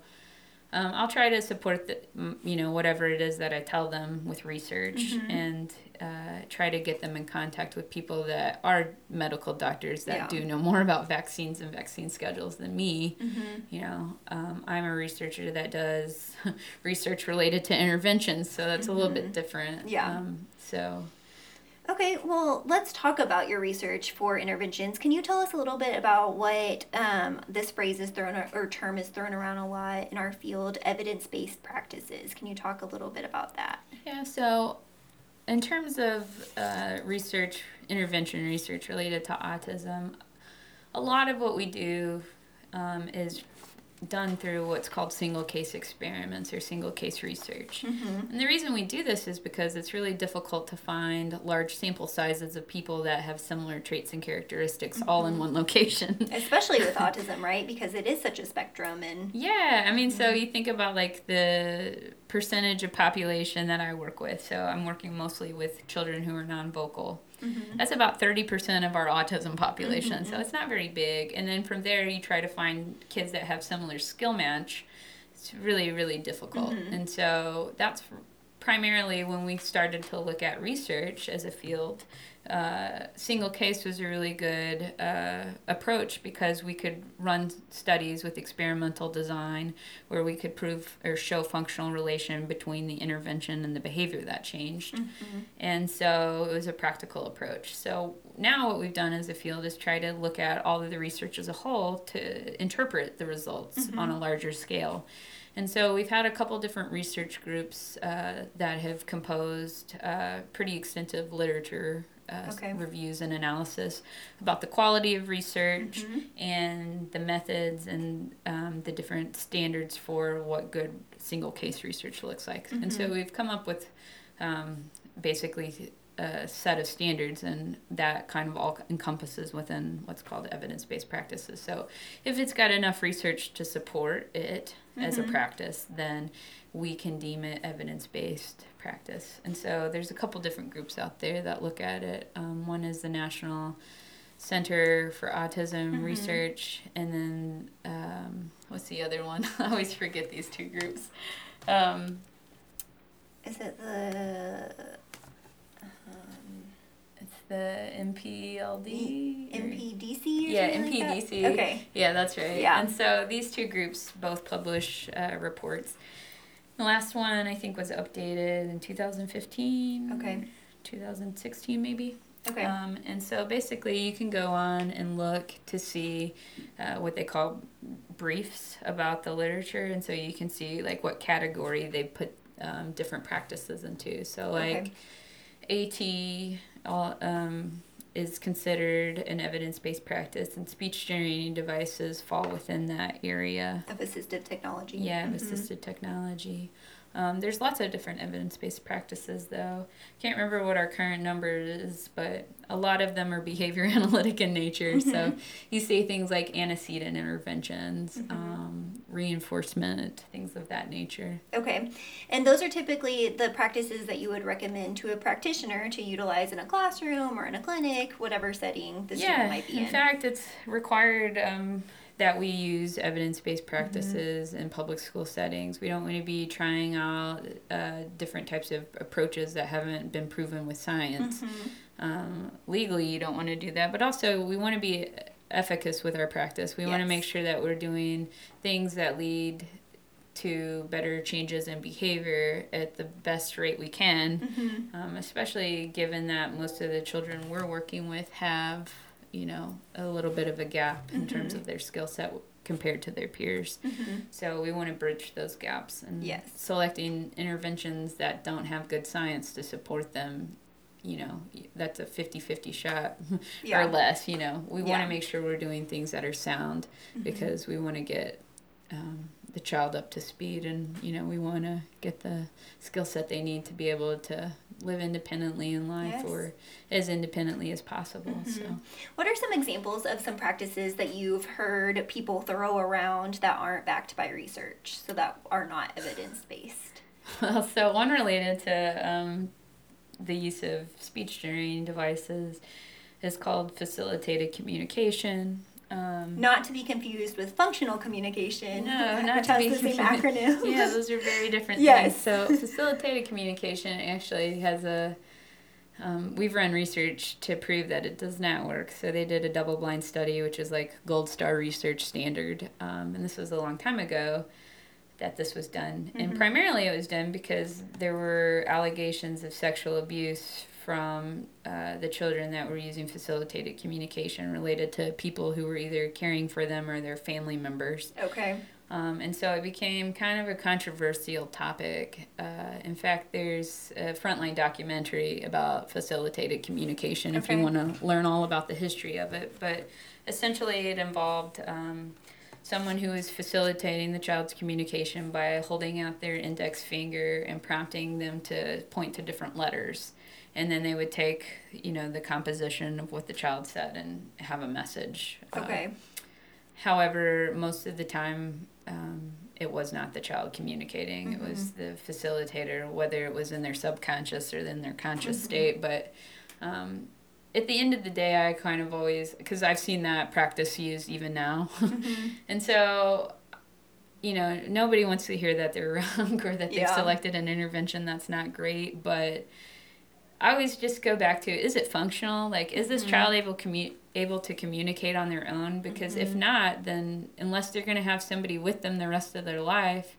Speaker 2: Um, I'll try to support the, you know, whatever it is that I tell them with research,
Speaker 1: Mm-hmm.
Speaker 2: and uh, try to get them in contact with people that are medical doctors that
Speaker 1: Yeah.
Speaker 2: do know more about vaccines and vaccine schedules than me.
Speaker 1: Mm-hmm.
Speaker 2: You know, um, I'm a researcher that does (laughs) research related to interventions, so that's a little bit different.
Speaker 1: Mm-hmm. Yeah.
Speaker 2: Um, so
Speaker 1: Okay, well, let's talk about your research for interventions. Can you tell us a little bit about what um, this phrase is thrown or term is thrown around a lot in our field, evidence-based practices? Can you talk a little bit about that?
Speaker 2: Yeah, so in terms of uh, research, intervention research related to autism, a lot of what we do um, is done through what's called single case experiments or single case research. Mm-hmm. And the reason we do this is because it's really difficult to find large sample sizes of people that have similar traits and characteristics all in mm-hmm. one location. (laughs)
Speaker 1: Especially with (laughs) autism, right? Because it is such a spectrum and
Speaker 2: Yeah, I mean, so mm-hmm. you think about like the percentage of population that I work with. So I'm working mostly with children who are non-vocal. Mm-hmm. That's about 30% of our autism population. Mm-hmm, so it's not very big. And then from there, you try to find kids that have similar skill match. It's really, really difficult. Mm-hmm. And so that's primarily when we started to look at research as a field. Uh, single case was a really good uh, approach because we could run studies with experimental design where we could prove or show functional relation between the intervention and the behavior that changed. And so it was a practical approach. So now what we've done as a field is try to look at all of the research as a whole to interpret the results on a larger scale. And so we've had a couple different research groups uh, that have composed uh, pretty extensive literature uh,
Speaker 1: Okay.
Speaker 2: reviews and analysis about the quality of research and the methods and um, the different standards for what good single case research looks like. And so we've come up with um, basically a set of standards, and that kind of all encompasses within what's called evidence based practices. So, if it's got enough research to support it mm-hmm. as a mm-hmm. practice, then we can deem it evidence based practice. And so, there's a couple different groups out there that look at it. Um, one is the National Center for Autism mm-hmm. Research, and then um, what's the other one? (laughs) I always forget these two groups. Um,
Speaker 1: is it the
Speaker 2: the MPLD?
Speaker 1: NPDC?
Speaker 2: yeah, NPDC.
Speaker 1: Like okay.
Speaker 2: Yeah, that's right. Yeah. And so these two groups both publish uh, reports. The last one I think was updated in 2015.
Speaker 1: Okay.
Speaker 2: 2016 maybe.
Speaker 1: Okay.
Speaker 2: Um, and so basically, you can go on and look to see uh, what they call briefs about the literature, and so you can see like what category they put um, different practices into. So like okay. AT all, um, is considered an evidence-based practice, and speech-generating devices fall within that area
Speaker 1: of assistive technology.
Speaker 2: Yeah, mm-hmm. assistive technology. Um, there's lots of different evidence based practices, though. Can't remember what our current number is, but a lot of them are behavior (laughs) analytic in nature. Mm-hmm. So you see things like antecedent interventions, mm-hmm. um, reinforcement, things of that nature.
Speaker 1: Okay. And those are typically the practices that you would recommend to a practitioner to utilize in a classroom or in a clinic, whatever setting the student might be in.
Speaker 2: In fact, it's required. Um, that we use evidence based practices mm-hmm. in public school settings. We don't want to be trying out uh, different types of approaches that haven't been proven with science. Mm-hmm. Um, legally, you don't want to do that, but also we want to be efficacious with our practice. We yes. want to make sure that we're doing things that lead to better changes in behavior at the best rate we can, mm-hmm. um, especially given that most of the children we're working with have you know a little bit of a gap in mm-hmm. terms of their skill set compared to their peers. Mm-hmm. So we want to bridge those gaps and
Speaker 1: yes.
Speaker 2: selecting interventions that don't have good science to support them. You know, that's a 50-50 shot (laughs) yeah. or less, you know. We yeah. want to make sure we're doing things that are sound mm-hmm. because we want to get um, the child up to speed and, you know, we want to get the skill set they need to be able to live independently in life yes. or as independently as possible. Mm-hmm. So,
Speaker 1: what are some examples of some practices that you've heard people throw around that aren't backed by research, so that are not evidence based? (laughs)
Speaker 2: Well, so one related to um, the use of speech generating devices is called facilitated communication.
Speaker 1: Um, not to be confused with functional communication.
Speaker 2: No, (laughs) not to be
Speaker 1: the same acronym. (laughs)
Speaker 2: yeah, (laughs) those are very different
Speaker 1: yes.
Speaker 2: things. So facilitated communication actually has a. Um, we've run research to prove that it does not work. So they did a double-blind study, which is like gold star research standard, um, and this was a long time ago that this was done. Mm-hmm. And primarily it was done because there were allegations of sexual abuse from uh, the children that were using facilitated communication related to people who were either caring for them or their family members.
Speaker 1: Okay.
Speaker 2: Um, and so it became kind of a controversial topic. Uh, in fact, there's a frontline documentary about facilitated communication okay. if you want to learn all about the history of it. But essentially, it involved um, someone was facilitating the child's communication by holding out their index finger and prompting them to point to different letters and then they would take you know the composition of what the child said and have a message
Speaker 1: okay uh,
Speaker 2: however most of the time um, it was not the child communicating mm-hmm. it was mm-hmm. the facilitator whether it was in their subconscious or in their conscious mm-hmm. state but um, at the end of the day i kind of always because i've seen that practice used even now mm-hmm. (laughs) and so you know nobody wants to hear that they're (laughs) wrong or that they've yeah. selected an intervention that's not great but I always just go back to is it functional? Like, is this mm-hmm. child able commu- able to communicate on their own? Because mm-hmm. if not, then unless they're going to have somebody with them the rest of their life,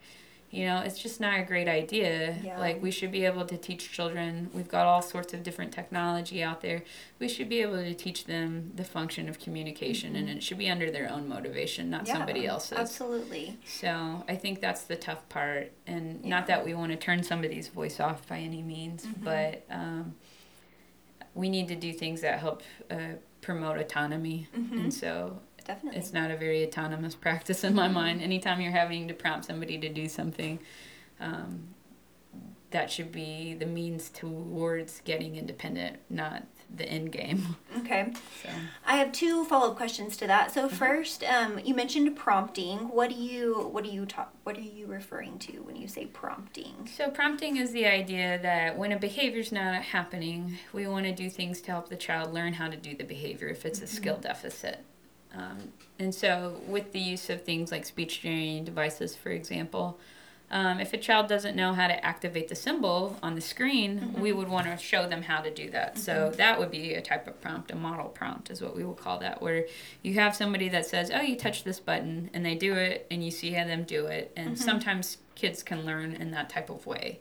Speaker 2: you know, it's just not a great idea. Yeah. Like, we should be able to teach children. We've got all sorts of different technology out there. We should be able to teach them the function of communication, mm-hmm. and it should be under their own motivation, not yeah, somebody else's.
Speaker 1: Absolutely.
Speaker 2: So, I think that's the tough part. And yeah. not that we want to turn somebody's voice off by any means, mm-hmm. but um, we need to do things that help uh, promote autonomy. Mm-hmm. And so,
Speaker 1: Definitely.
Speaker 2: It's not a very autonomous (laughs) practice in my mind. Anytime you're having to prompt somebody to do something, um, that should be the means towards getting independent, not the end game. (laughs)
Speaker 1: Okay.
Speaker 2: So.
Speaker 1: I have two follow up questions to that. So first, um, you mentioned prompting. What do you what do you talk what are you referring to when you say prompting?
Speaker 2: So prompting is the idea that when a behavior is not happening, we want to do things to help the child learn how to do the behavior if it's a skill deficit. Um, and so with the use of things like speech generating devices, for example, um, if a child doesn't know how to activate the symbol on the screen, we would want to show them how to do that. So that would be a type of prompt, a model prompt is what we will call that, where you have somebody that says, "Oh, you touch this button," and they do it, and you see how them do it. And sometimes kids can learn in that type of way.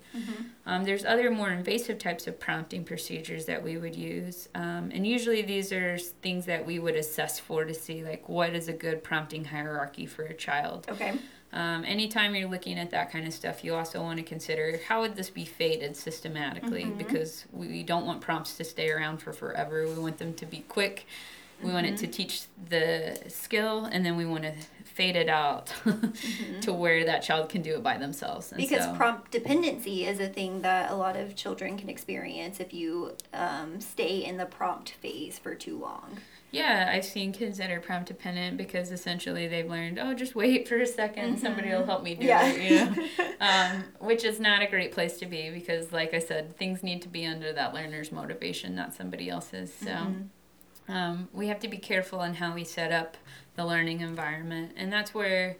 Speaker 2: Um, there's other more invasive types of prompting procedures that we would use, um, and usually these are things that we would assess for to see like what is a good prompting hierarchy for a child.
Speaker 1: Okay.
Speaker 2: Um, anytime you're looking at that kind of stuff, you also want to consider how would this be faded systematically because we don't want prompts to stay around for forever. We want them to be quick. We want it to teach the skill, and then we want to fade it out (laughs) to where that child can do it by themselves. And
Speaker 1: Because
Speaker 2: so-
Speaker 1: prompt dependency is a thing that a lot of children can experience if you um, stay in the prompt phase for too long.
Speaker 2: Yeah, I've seen kids that are prompt dependent because essentially they've learned, oh, just wait for a 2nd somebody will help me do
Speaker 1: Yeah.
Speaker 2: it, you know, (laughs) um, which is not a great place to be because, like I said, things need to be under that learner's motivation, not somebody else's. So um, we have to be careful in how we set up the learning environment, and that's where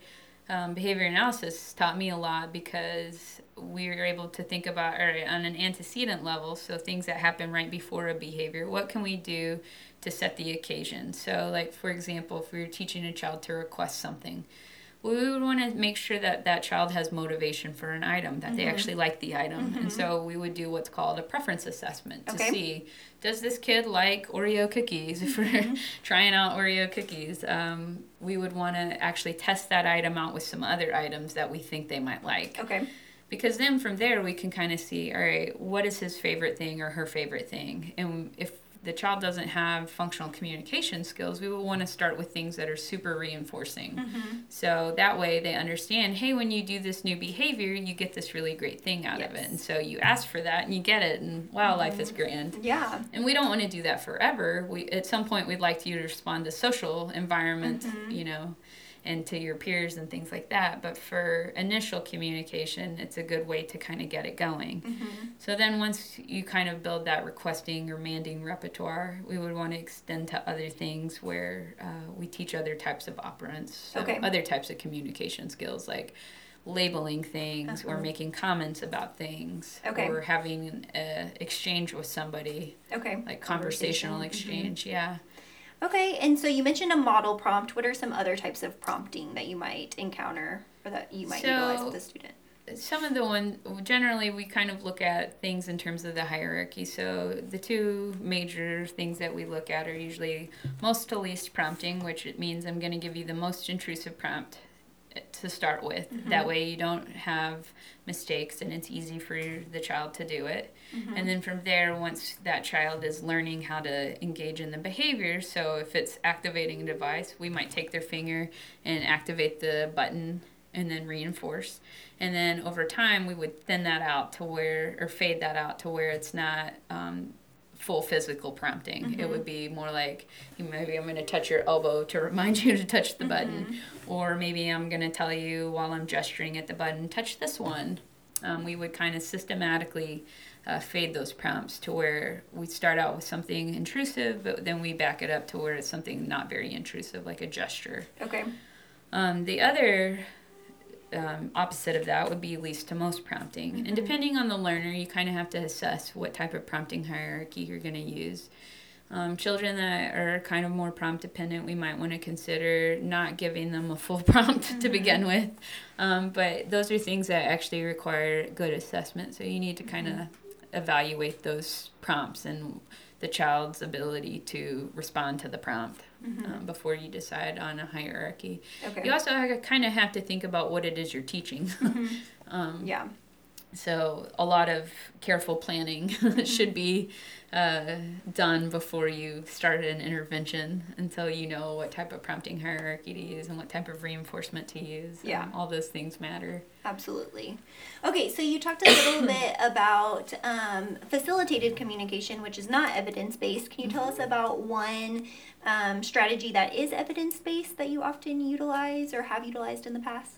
Speaker 2: um, behavior analysis taught me a lot because we were able to think about right, on an antecedent level, so things that happen right before a behavior. What can we do to set the occasion? So, like for example, if we were teaching a child to request something, we would want to make sure that that child has motivation for an item, that they mm-hmm. actually like the item. And mm-hmm. so we would do what's called a preference assessment to
Speaker 1: Okay.
Speaker 2: see does this kid like Oreo cookies? (laughs) If we're mm-hmm. trying out Oreo cookies, um, we would want to actually test that item out with some other items that we think they might like
Speaker 1: Okay.
Speaker 2: because then from there we can kind of see all right what is his favorite thing or her favorite thing and if the child doesn't have functional communication skills we will want to start with things that are super reinforcing. Mm-hmm. So that way they understand hey when you do this new behavior you get this really great thing out of it. And so you ask for that and you get it and wow life is mm-hmm. grand.
Speaker 1: Yeah.
Speaker 2: and we don't want to do that forever. We at some point we'd like you to respond to social environment, mm-hmm. you know, and to your peers and things like that. But for initial communication, it's a good way to kind of get it going. Mm-hmm. So then once you kind of build that requesting or manding repertoire, we would want to extend to other things where uh, we teach other types of operants, so
Speaker 1: Okay.
Speaker 2: other types of communication skills like labeling things or uh-huh. making comments about things
Speaker 1: Okay.
Speaker 2: or having an uh, exchange with somebody
Speaker 1: Okay.
Speaker 2: like conversational
Speaker 1: Conversation, mm-hmm.
Speaker 2: exchange yeah
Speaker 1: Okay, and so you mentioned a model prompt. What are some other types of prompting that you might encounter or that you might utilize with a student?
Speaker 2: some of the one generally we kind of look at things in terms of the hierarchy so the two major things that we look at are usually most to least prompting which it means i'm going to give you the most intrusive prompt to start with mm-hmm. that way you don't have mistakes and it's easy for the child to do it and then from there once that child is learning how to engage in the behavior so if it's activating a device we might take their finger and activate the button and then reinforce. And then over time, we would thin that out to where, or fade that out to where it's not um, full physical prompting. It would be more like maybe I'm going to touch your elbow to remind (laughs) you to touch the button, or maybe I'm going to tell you while I'm gesturing at the button, touch this one. Um, we would kind of systematically uh, fade those prompts to where we start out with something intrusive, but then we back it up to where it's something not very intrusive, like a gesture.
Speaker 1: Okay.
Speaker 2: Um, the other um, opposite of that would be least to most prompting. And depending on the learner, you kind of have to assess what type of prompting hierarchy you're going to use. Um, children that are kind of more prompt dependent, we might want to consider not giving them a full (laughs) prompt to begin with. Um, but those are things that actually require good assessment. So you need to kind of evaluate those prompts and the child's ability to respond to the prompt um, before you decide on a hierarchy.
Speaker 1: Okay.
Speaker 2: You also kind of have to think about what it is you're teaching. (laughs) um,
Speaker 1: yeah.
Speaker 2: so a lot of careful planning (laughs) should be uh, done before you start an intervention until you know what type of prompting hierarchy to use and what type of reinforcement to use.
Speaker 1: Yeah.
Speaker 2: All those things matter.
Speaker 1: Absolutely. Okay, so you talked a little (coughs) bit about um, facilitated communication, which is not evidence based. Can you tell us about one um, strategy that is evidence based that you often utilize or have utilized in the past?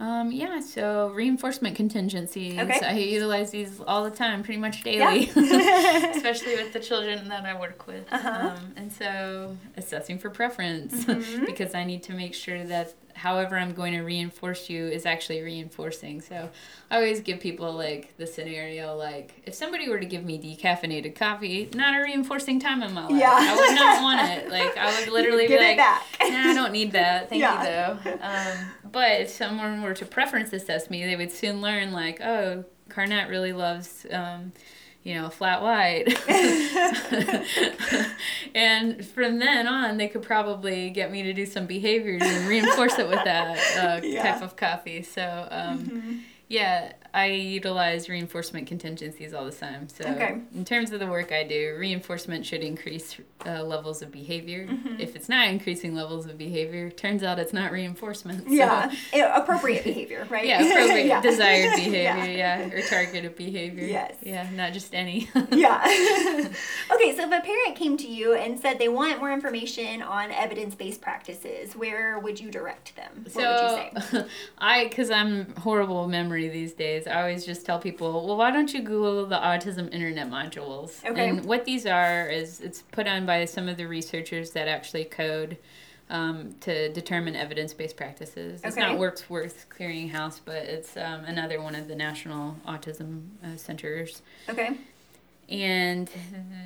Speaker 2: Um, yeah, so reinforcement contingencies.
Speaker 1: Okay.
Speaker 2: I utilize these all the time, pretty much daily,
Speaker 1: Yeah. (laughs) (laughs)
Speaker 2: especially with the children that I work with.
Speaker 1: Uh-huh.
Speaker 2: Um, and so assessing for preference
Speaker 1: Mhm. (laughs)
Speaker 2: because I need to make sure that however I'm going to reinforce you is actually reinforcing. So I always give people like the scenario like if somebody were to give me decaffeinated coffee, not a reinforcing time in my life.
Speaker 1: Yeah.
Speaker 2: I would not want it. (laughs) Like I would literally
Speaker 1: Give
Speaker 2: be like
Speaker 1: back.
Speaker 2: nah, I don't need that. Thank
Speaker 1: Yeah.
Speaker 2: you though. Um, but if someone were to preference assess me, they would soon learn like, oh, Carnett really loves, um, you know, flat white. (laughs) and from then on, they could probably get me to do some behaviors and reinforce it with that uh, (laughs)
Speaker 1: Yeah.
Speaker 2: type of coffee. So. Um, yeah, I utilize reinforcement contingencies all the time. So,
Speaker 1: Okay.
Speaker 2: in terms of the work I do, reinforcement should increase uh, levels of behavior.
Speaker 1: Mm-hmm.
Speaker 2: If it's not increasing levels of behavior, turns out it's not reinforcement. So,
Speaker 1: Yeah, appropriate behavior, right?
Speaker 2: yeah, appropriate (laughs)
Speaker 1: Yeah.
Speaker 2: desired (laughs) behavior,
Speaker 1: Yeah.
Speaker 2: yeah. or targeted behavior.
Speaker 1: Yes.
Speaker 2: Yeah, not just any. (laughs)
Speaker 1: yeah. okay, so if a parent came to you and said they want more information on evidence based practices, where would you direct them? What would you say?
Speaker 2: I, because I'm horrible with these days, I always just tell people, well, why don't you Google the autism internet modules?
Speaker 1: Okay.
Speaker 2: And what these are is it's put on by some of the researchers that actually code um, to determine evidence-based practices. It's
Speaker 1: Okay.
Speaker 2: not What Works Clearinghouse, but it's um, another one of the national autism uh, centers
Speaker 1: Okay.
Speaker 2: And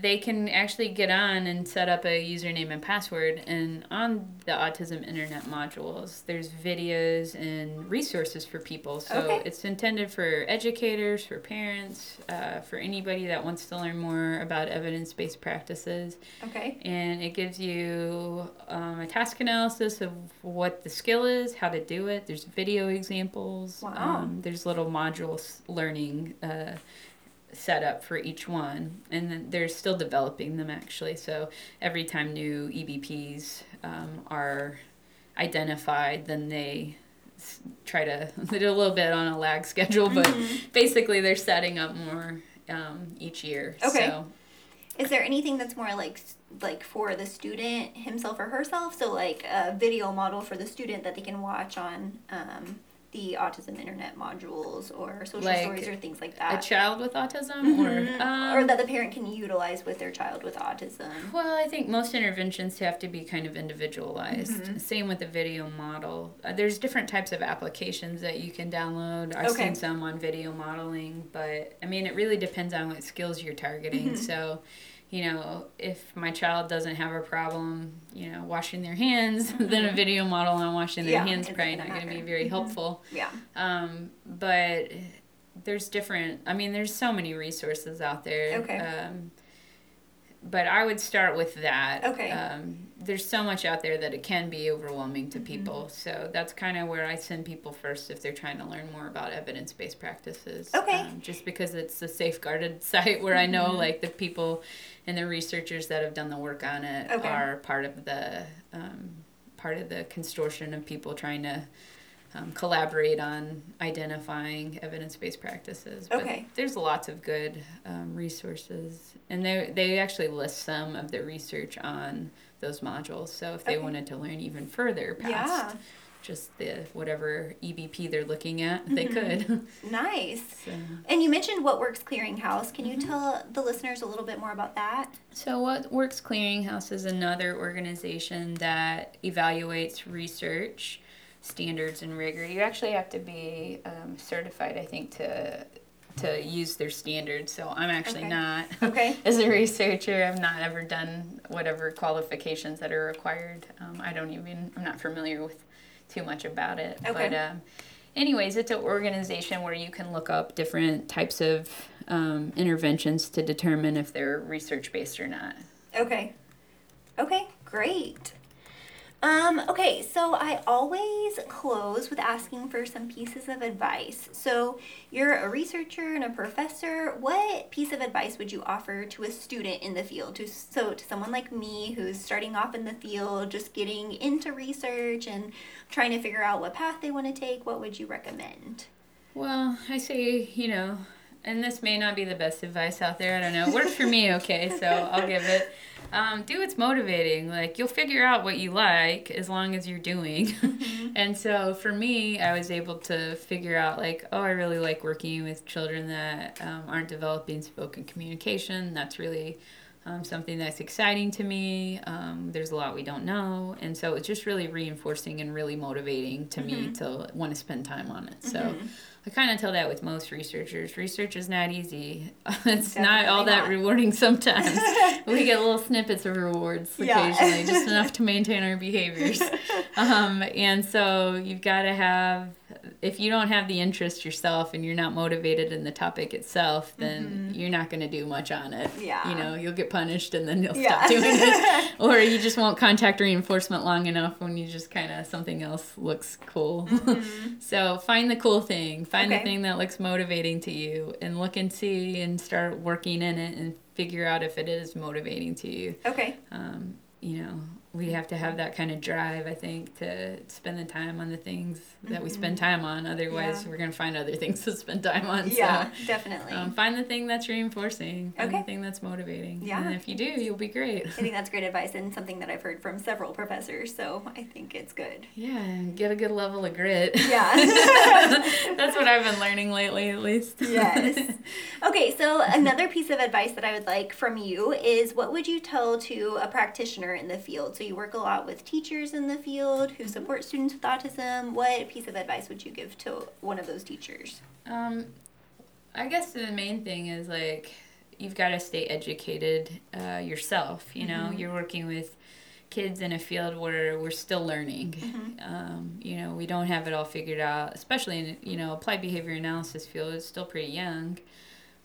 Speaker 2: they can actually get on and set up a username and password and on the autism internet modules there's videos and resources for people so
Speaker 1: Okay.
Speaker 2: it's intended for educators for parents uh, for anybody that wants to learn more about evidence-based practices
Speaker 1: Okay.
Speaker 2: and it gives you um, a task analysis of what the skill is, how to do it. There's video examples.
Speaker 1: Wow.
Speaker 2: Um, there's little modules learning uh, set up for each one, and then they're still developing them actually. So every time new EBPs um, are identified, then they try to (laughs) they do a little bit on a lag (laughs) schedule, but basically they're setting up more um, each year.
Speaker 1: Okay.
Speaker 2: So,
Speaker 1: Is there anything that's more like like for the student himself or herself? So like a video model for the student that they can watch on um, the autism internet modules or social
Speaker 2: Like
Speaker 1: stories or things like that.
Speaker 2: a child with autism
Speaker 1: Mhm.
Speaker 2: or um,
Speaker 1: or that the parent can utilize with their child with autism.
Speaker 2: well i think most interventions have to be kind of individualized
Speaker 1: Mhm.
Speaker 2: same with the video model uh, there's different types of applications that you can download i've
Speaker 1: Okay.
Speaker 2: seen some on video modeling but i mean it really depends on what skills you're targeting
Speaker 1: Mhm.
Speaker 2: so you know if my child doesn't have a problem you know washing their hands (laughs) then a video model on washing their
Speaker 1: Mm-hmm. Yeah,
Speaker 2: hands probably not going to be very
Speaker 1: Mhm.
Speaker 2: helpful
Speaker 1: Yeah.
Speaker 2: um, but there's different. I mean, there's so many resources out there.
Speaker 1: Okay.
Speaker 2: Um, but I would start with that.
Speaker 1: Okay.
Speaker 2: Um, there's so much out there that it can be overwhelming
Speaker 1: Mm-hmm.
Speaker 2: to people. So that's kind of where I send people first if they're trying to learn more about evidence-based practices.
Speaker 1: Okay.
Speaker 2: Um, just because it's a safeguarded (laughs) site where I know
Speaker 1: Mhm.
Speaker 2: like the people and the researchers that have done the work on it
Speaker 1: Okay.
Speaker 2: are part of the um, part of the consortium of people trying to um, collaborate on identifying evidence-based practices. But
Speaker 1: Okay.
Speaker 2: there's lots of good um, resources, and they they actually list some of the research on those modules. So if they
Speaker 1: Okay.
Speaker 2: wanted to learn even further past
Speaker 1: Yeah.
Speaker 2: Just the whatever EBP they're looking at, they
Speaker 1: Mhm.
Speaker 2: could. (laughs)
Speaker 1: Nice.
Speaker 2: so.
Speaker 1: And you mentioned What Works Clearinghouse. Can
Speaker 2: Mm-hmm.
Speaker 1: you tell the listeners a little bit more about that?
Speaker 2: So, What Works Clearinghouse is another organization that evaluates research standards and rigor. You actually have to be um, certified, I think, to to use their standards. So, I'm actually
Speaker 1: Okay.
Speaker 2: not. (laughs)
Speaker 1: Okay.
Speaker 2: As a researcher, I've not ever done whatever qualifications that are required. Um, I don't even. I'm not familiar with too much about it.
Speaker 1: Okay.
Speaker 2: But um, anyways, it's an organization where you can look up different types of um, interventions to determine if they're research based or not.
Speaker 1: Okay. Okay, great. Um, okay, so I always close with asking for some pieces of advice. So, you're a researcher and a professor. What piece of advice would you offer to a student in the field? To so to someone like me who's starting off in the field, just getting into research and trying to figure out what path they want to take, what would you recommend?
Speaker 2: Well, I say, you know, and this may not be the best advice out there. I don't know. It worked for me, okay, so I'll give it. Um, do what's motivating. Like you'll figure out what you like as long as you're doing. (laughs) Mm-hmm. and so for me, I was able to figure out like, oh, I really like working with children that um, aren't developing spoken communication. That's really um, something that's exciting to me. Um, there's a lot we don't know, and so it's just really reinforcing and really motivating to mm-hmm. me to want to spend time on it. So. Mm-hmm. I kind of tell that with most researchers. Research is not easy. (laughs) it's Definitely not all that rewarding (laughs) sometimes. we get little (laughs) snippets of rewards occasionally, yeah. just enough to maintain our behaviors. Um, and so you've got to have if you don't have the interest yourself and you're not motivated in the topic itself, then mm-hmm. you're not going to do much on it.
Speaker 1: Yeah.
Speaker 2: You know, you'll get punished and then you'll yeah. stop doing it. (laughs) or you just won't contact reinforcement long enough when you just kind of something else looks cool. Mm-hmm. (laughs) so find the cool thing, find okay. the thing that looks motivating to you and look and see and start working in it and figure out if it is motivating to you.
Speaker 1: Okay.
Speaker 2: Um, you know, we have to have that kind of drive, I think, to spend the time on the things that mm-hmm. we spend mm-hmm. time on. Otherwise, yeah. we're going to find other things (laughs) to spend time on.
Speaker 1: Yeah, so, definitely.
Speaker 2: Um, find the thing that's reinforcing. Find okay. the thing that's motivating. Yeah. And if you do, you'll be great.
Speaker 1: I think that's great advice and something that I've heard from several professors. So I think it's good.
Speaker 2: Yeah, and get a good level of grit.
Speaker 1: Yeah. (laughs) (laughs)
Speaker 2: that's what I've been learning lately, at least.
Speaker 1: yes. Okay, so another piece of advice that I would like from you is what would you tell to a practitioner in the field? So you work a lot with teachers in the field who support students with autism. What piece of advice would you give to one of those teachers?
Speaker 2: Um, I guess the main thing is like you've got to stay educated uh, yourself. You know, mm-hmm. you're working with kids in a field where we're still learning. Mm-hmm. Um, you know, we don't have it all figured out, especially in you know applied behavior analysis field. It's still pretty young.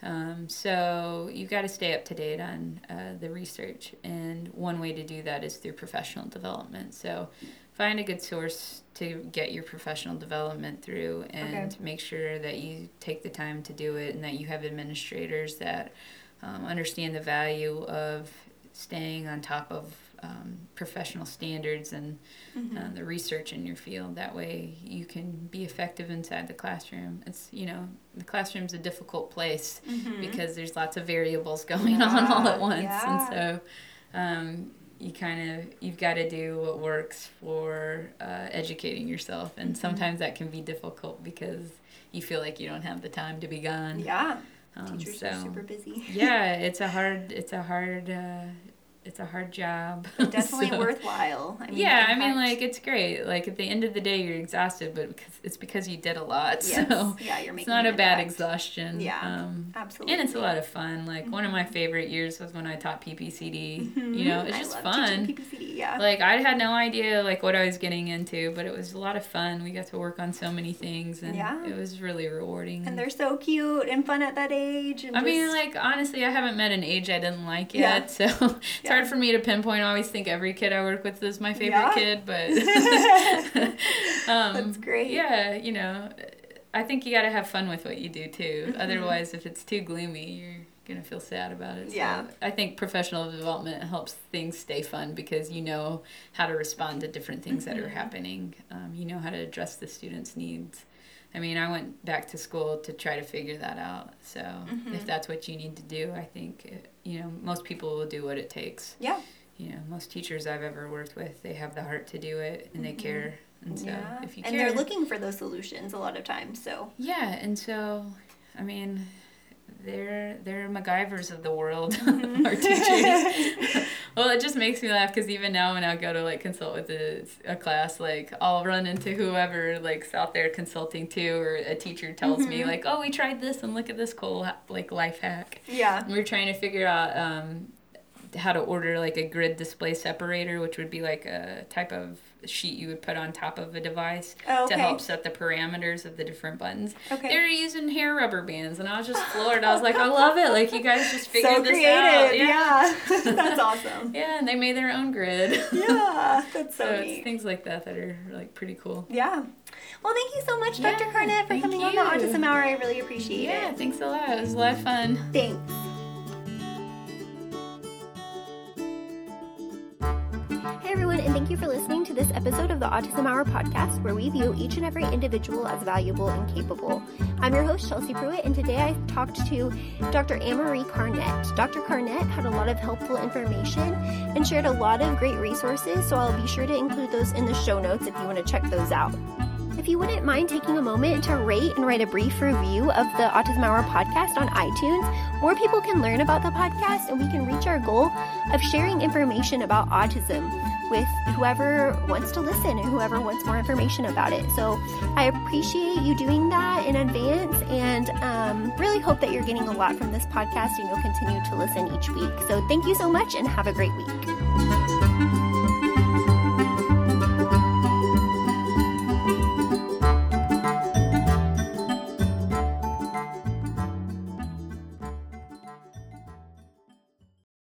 Speaker 2: Um, so you've got to stay up to date on uh, the research, and one way to do that is through professional development. So find a good source to get your professional development through, and okay. make sure that you take the time to do it, and that you have administrators that um, understand the value of staying on top of um, professional standards and mm-hmm. uh, the research in your field. That way, you can be effective inside the classroom. It's you know the classroom's a difficult place mm-hmm. because there's lots of variables (laughs) going yeah. on all at once, yeah. and so. Um, you kind of you've got to do what works for uh, educating yourself and mm-hmm. sometimes that can be difficult because you feel like you don't have the time to be gone
Speaker 1: yeah um, teachers so, are super busy
Speaker 2: yeah (laughs) it's a hard it's a hard uh, it's a hard job. (laughs)
Speaker 1: Definitely so, worthwhile.
Speaker 2: I mean, yeah, I mean, like it's great. Like at the end of the day, you're exhausted, but because it's because you did a lot. Yes. (laughs) So
Speaker 1: yeah, you're making.
Speaker 2: It's not a bad exhaustion.
Speaker 1: Yeah, um, absolutely.
Speaker 2: And it's a lot of fun. Like mm-hmm. one of my mm-hmm. favorite years was when I taught PPCD. Mm-hmm. You know, it's just fun.
Speaker 1: PPCD, yeah.
Speaker 2: Like I had no idea like what I was getting into, but it was a lot of fun. We got to work on so many things, and yeah. it was really rewarding.
Speaker 1: And they're so cute and fun at that age. I
Speaker 2: just... mean, like honestly, I haven't met an age I didn't like yet, yeah. (laughs) so yeah. Hard for me to pinpoint. I always think every kid I work with is my favorite yeah. kid, but (laughs) (laughs)
Speaker 1: um, that's great.
Speaker 2: Yeah, you know, I think you got to have fun with what you do too. Mm-hmm. Otherwise, if it's too gloomy, you're gonna feel sad about it.
Speaker 1: Yeah.
Speaker 2: I think professional development helps things stay fun because you know how to respond to different things mm-hmm. that are mm-hmm. happening. Um, you know how to address the students' needs. I mean, I went back to school to try to figure that out. So mm-hmm. if that's what you need to do, I think it, you know most people will do what it takes.
Speaker 1: Yeah.
Speaker 2: You know, most teachers I've ever worked with, they have the heart to do it and mm-hmm. they care. And so
Speaker 1: yeah.
Speaker 2: if you care, And
Speaker 1: they're looking for those solutions a lot of times. So
Speaker 2: yeah, and so I mean, they're they're MacGyvers of the world, (laughs) mm-hmm. our teachers. (laughs) well, it just makes me laugh because even now when I go to like consult with a, a class, like I'll run into whoever like's out there consulting too, or a teacher tells mm-hmm. me like, "Oh, we tried this and look at this cool like life hack."
Speaker 1: Yeah,
Speaker 2: and we're trying to figure out um, how to order like a grid display separator, which would be like a type of sheet you would put on top of a device
Speaker 1: Oh,
Speaker 2: to help set the parameters of the different buttons.
Speaker 1: Okay.
Speaker 2: They were using hair rubber bands, and I was just floored. I was like, I (laughs) love it. Like you guys just figured
Speaker 1: so
Speaker 2: this
Speaker 1: creative.
Speaker 2: out.
Speaker 1: Yeah. (laughs) That's awesome. (laughs)
Speaker 2: Yeah, and they made their own grid.
Speaker 1: Yeah, that's so,
Speaker 2: So it's
Speaker 1: neat.
Speaker 2: things like that that are like pretty cool.
Speaker 1: Yeah. Well, thank you so much, Dr.
Speaker 2: Yeah,
Speaker 1: Carnett, for coming on the
Speaker 2: you.
Speaker 1: Autism Hour. I really appreciate
Speaker 2: Yeah,
Speaker 1: it.
Speaker 2: Yeah, thanks a lot. It was a lot of fun.
Speaker 1: Thanks. Hey everyone, and thank you for listening to this episode of the Autism Hour podcast, where we view each and every individual as valuable and capable. I'm your host, Chelsea Pruitt, and today I talked to Dr. Amarie Carnett. Dr. Carnett had a lot of helpful information and shared a lot of great resources, so I'll be sure to include those in the show notes if you want to check those out. If you wouldn't mind taking a moment to rate and write a brief review of the Autism Hour podcast on iTunes, more people can learn about the podcast and we can reach our goal of sharing information about autism with whoever wants to listen and whoever wants more information about it. So I appreciate you doing that in advance and um, really hope that you're getting a lot from this podcast and you'll continue to listen each week. So thank you so much and have a great week.